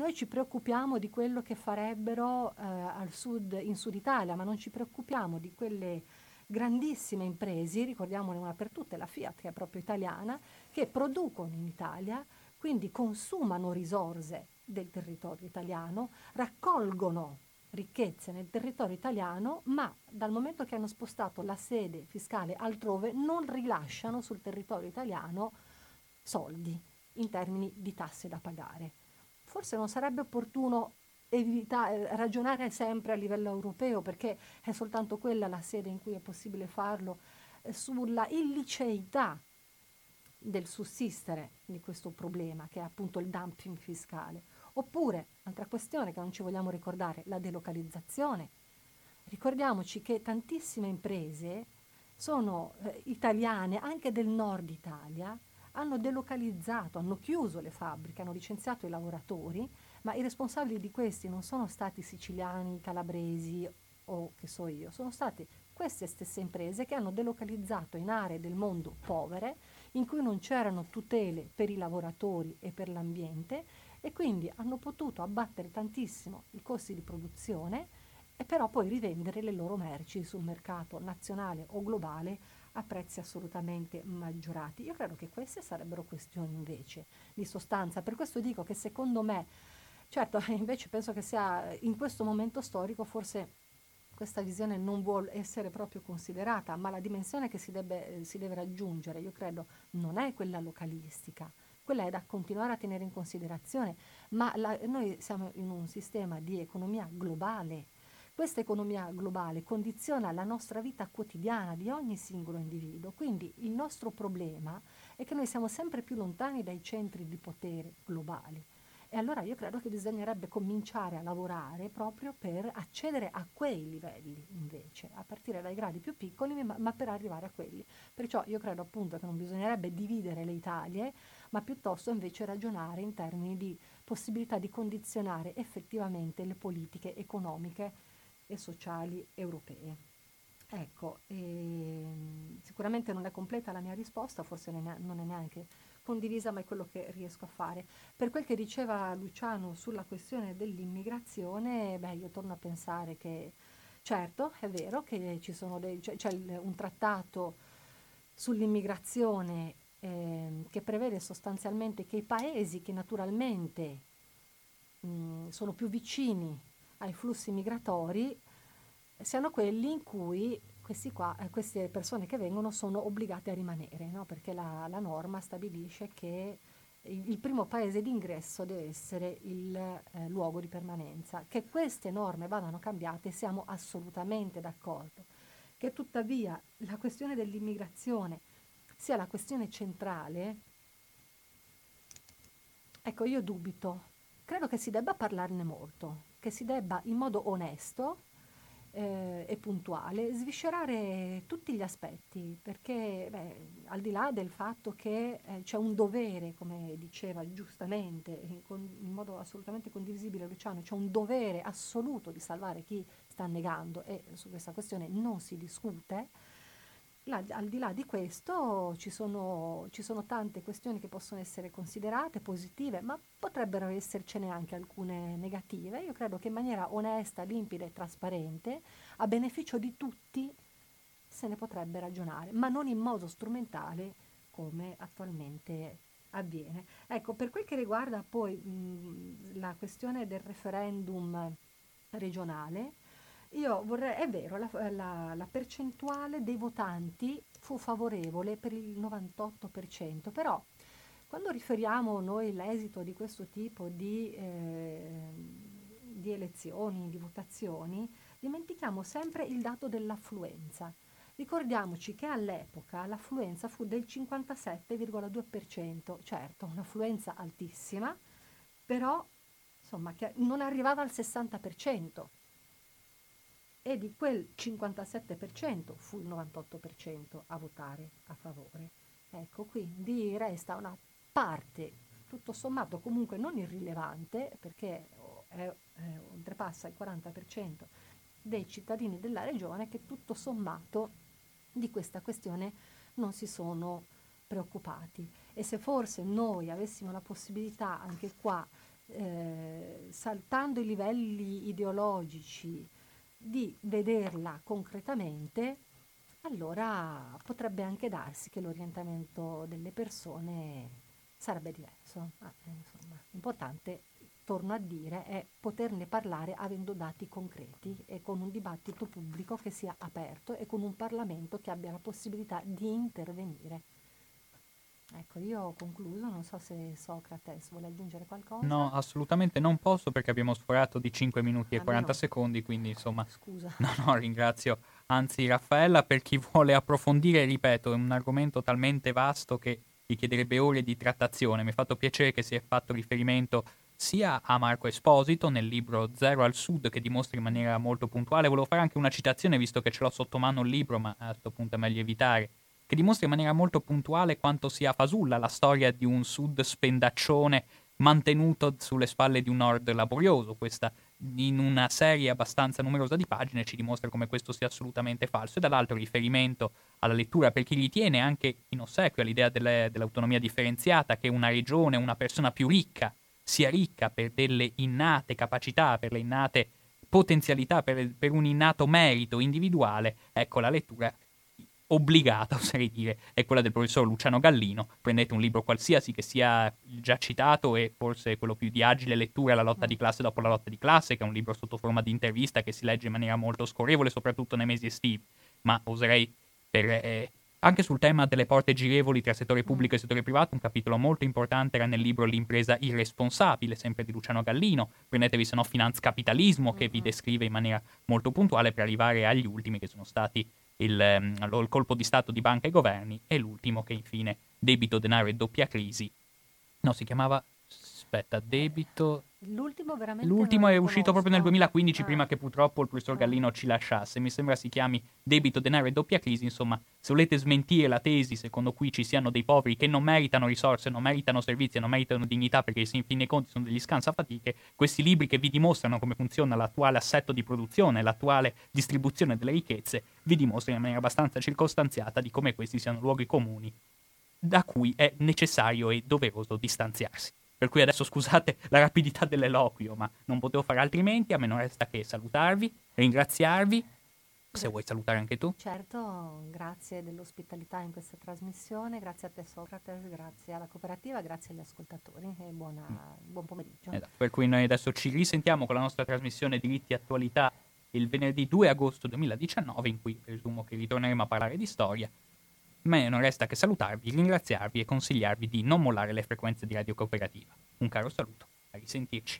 Noi ci preoccupiamo di quello che farebbero eh, sud, in Sud Italia, ma non ci preoccupiamo di quelle grandissime imprese, ricordiamone una per tutte, la Fiat che è proprio italiana, che producono in Italia, quindi consumano risorse del territorio italiano, raccolgono ricchezze nel territorio italiano, ma dal momento che hanno spostato la sede fiscale altrove non rilasciano sul territorio italiano soldi in termini di tasse da pagare. Forse non sarebbe opportuno evita- ragionare sempre a livello europeo, perché è soltanto quella la sede in cui è possibile farlo, eh, sulla illiceità del sussistere di questo problema, che è appunto il dumping fiscale Oppure, altra questione che non ci vogliamo ricordare, la delocalizzazione. Ricordiamoci che tantissime imprese sono eh, italiane, anche del nord Italia, hanno delocalizzato, hanno chiuso le fabbriche, hanno licenziato i lavoratori, ma i responsabili di questi non sono stati siciliani, calabresi o che so io, sono state queste stesse imprese che hanno delocalizzato in aree del mondo povere, in cui non c'erano tutele per i lavoratori e per l'ambiente e quindi hanno potuto abbattere tantissimo i costi di produzione e però poi rivendere le loro merci sul mercato nazionale o globale a prezzi assolutamente maggiorati. Io credo che queste sarebbero questioni invece di sostanza, per questo dico che secondo me, certo invece penso che sia in questo momento storico forse questa visione non vuole essere proprio considerata, ma la dimensione che si deve, si deve raggiungere, io credo, non è quella localistica, quella è da continuare a tenere in considerazione, ma la, noi siamo in un sistema di economia globale. Questa economia globale condiziona la nostra vita quotidiana di ogni singolo individuo, quindi il nostro problema è che noi siamo sempre più lontani dai centri di potere globali. E allora io credo che bisognerebbe cominciare a lavorare proprio per accedere a quei livelli invece, a partire dai gradi più piccoli, ma, per arrivare a quelli. Perciò io credo appunto che non bisognerebbe dividere le Italie, ma piuttosto invece ragionare in termini di possibilità di condizionare effettivamente le politiche economiche e sociali europee. Ecco, ehm, sicuramente non è completa la mia risposta, forse non è neanche condivisa, ma è quello che riesco a fare. Per quel che diceva Luciano sulla questione dell'immigrazione, beh, io torno a pensare che certo, è vero che ci sono dei, c'è, c'è un trattato sull'immigrazione eh, che prevede sostanzialmente che i paesi che naturalmente mh, sono più vicini ai flussi migratori siano quelli in cui qua, eh, queste persone che vengono sono obbligate a rimanere, no? perché la, la, norma stabilisce che il, il, primo paese d'ingresso deve essere il eh, luogo di permanenza. Che queste norme vadano cambiate siamo assolutamente d'accordo. Che tuttavia la questione dell'immigrazione sia la questione centrale, ecco io dubito. Credo che si debba parlarne molto, che si debba in modo onesto eh, e puntuale, sviscerare tutti gli aspetti, perché beh, al di là del fatto che eh, c'è un dovere, come diceva giustamente, in, con, in, modo assolutamente condivisibile Luciano, c'è un dovere assoluto di salvare chi sta negando e su questa questione non si discute, là, al di là di questo ci sono, ci sono, tante questioni che possono essere considerate positive, ma potrebbero essercene anche alcune negative. Io credo che in maniera onesta, limpida e trasparente, a beneficio di tutti, se ne potrebbe ragionare, ma non in modo strumentale come attualmente avviene. Ecco, per quel che riguarda poi mh, la questione del referendum regionale, io vorrei, è vero, la, la, la, percentuale dei votanti fu favorevole per il 98%, però quando riferiamo noi l'esito di questo tipo di, eh, di elezioni, di votazioni, dimentichiamo sempre il dato dell'affluenza. Ricordiamoci che all'epoca l'affluenza fu del 57,2%, certo, un'affluenza altissima, però insomma, che non arrivava al 60% e di quel 57% fu il 98% a votare a favore. Ecco, quindi resta una parte tutto sommato comunque non irrilevante perché è, è, oltrepassa il 40% dei cittadini della regione che tutto sommato di questa questione non si sono preoccupati e se forse noi avessimo la possibilità anche qua eh, saltando i livelli ideologici di vederla concretamente, allora potrebbe anche darsi che l'orientamento delle persone sarebbe diverso. Ah, insomma, l'importante, torno a dire, è poterne parlare avendo dati concreti e con un dibattito pubblico che sia aperto e con un Parlamento che abbia la possibilità di intervenire. Ecco, io ho concluso, non so se Socrates vuole aggiungere qualcosa. No, assolutamente non posso perché abbiamo sforato di 5 minuti e 40 secondi, quindi insomma... Scusa. No, no, ringrazio. Anzi, Raffaella, per chi vuole approfondire, ripeto, è un argomento talmente vasto che richiederebbe ore di trattazione. Mi è fatto piacere che si è fatto riferimento sia a Marco Esposito nel libro Zero al Sud che dimostra in maniera molto puntuale. Volevo fare anche una citazione visto che ce l'ho sotto mano il libro, ma a questo punto è meglio evitare che dimostra in maniera molto puntuale quanto sia fasulla la storia di un sud spendaccione mantenuto sulle spalle di un nord laborioso. Questa in una serie abbastanza numerosa di pagine ci dimostra come questo sia assolutamente falso e dall'altro riferimento alla lettura per chi ritiene anche in ossequio all'idea delle, dell'autonomia differenziata che una regione, una persona più ricca sia ricca per delle innate capacità, per le innate potenzialità, per, per un innato merito individuale, ecco la lettura obbligata, oserei dire, è quella del professor Luciano Gallino. Prendete un libro qualsiasi che sia già citato e forse quello più di agile lettura, La lotta di classe dopo la lotta di classe, che è un libro sotto forma di intervista che si legge in maniera molto scorrevole, soprattutto nei mesi estivi. Ma oserei, per, eh, anche sul tema delle porte girevoli tra settore pubblico e settore privato, un capitolo molto importante era nel libro L'impresa irresponsabile, sempre di Luciano Gallino. Prendetevi se no Finanzcapitalismo, che vi descrive in maniera molto puntuale per arrivare agli ultimi che sono stati il, ehm, il colpo di Stato di banche e governi e l'ultimo che infine debito, denaro e doppia crisi. No, si chiamava aspetta, debito. L'ultimo. L'ultimo è uscito proprio nel 2015, ah. prima che purtroppo il professor Gallino ci lasciasse. Mi sembra si chiami Debito, denaro e doppia crisi. Insomma, se volete smentire la tesi secondo cui ci siano dei poveri che non meritano risorse, non meritano servizi, non meritano dignità, perché in fin dei conti sono degli scansafatiche, questi libri che vi dimostrano come funziona l'attuale assetto di produzione, l'attuale distribuzione delle ricchezze, vi dimostrano in maniera abbastanza circostanziata di come questi siano luoghi comuni da cui è necessario e doveroso distanziarsi. Per cui adesso scusate la rapidità dell'eloquio, ma non potevo fare altrimenti. A me non resta che salutarvi, ringraziarvi. Se vuoi salutare anche tu. Certo, grazie dell'ospitalità in questa trasmissione, grazie a te Socrate, grazie alla cooperativa, grazie agli ascoltatori e buona, mm. buon pomeriggio. Esatto, per cui noi adesso ci risentiamo con la nostra trasmissione Diritti e Attualità il venerdì 2 agosto 2019 in cui presumo che ritorneremo a parlare di storia me non resta che salutarvi, ringraziarvi e consigliarvi di non mollare le frequenze di Radio Cooperativa. Un caro saluto, a risentirci.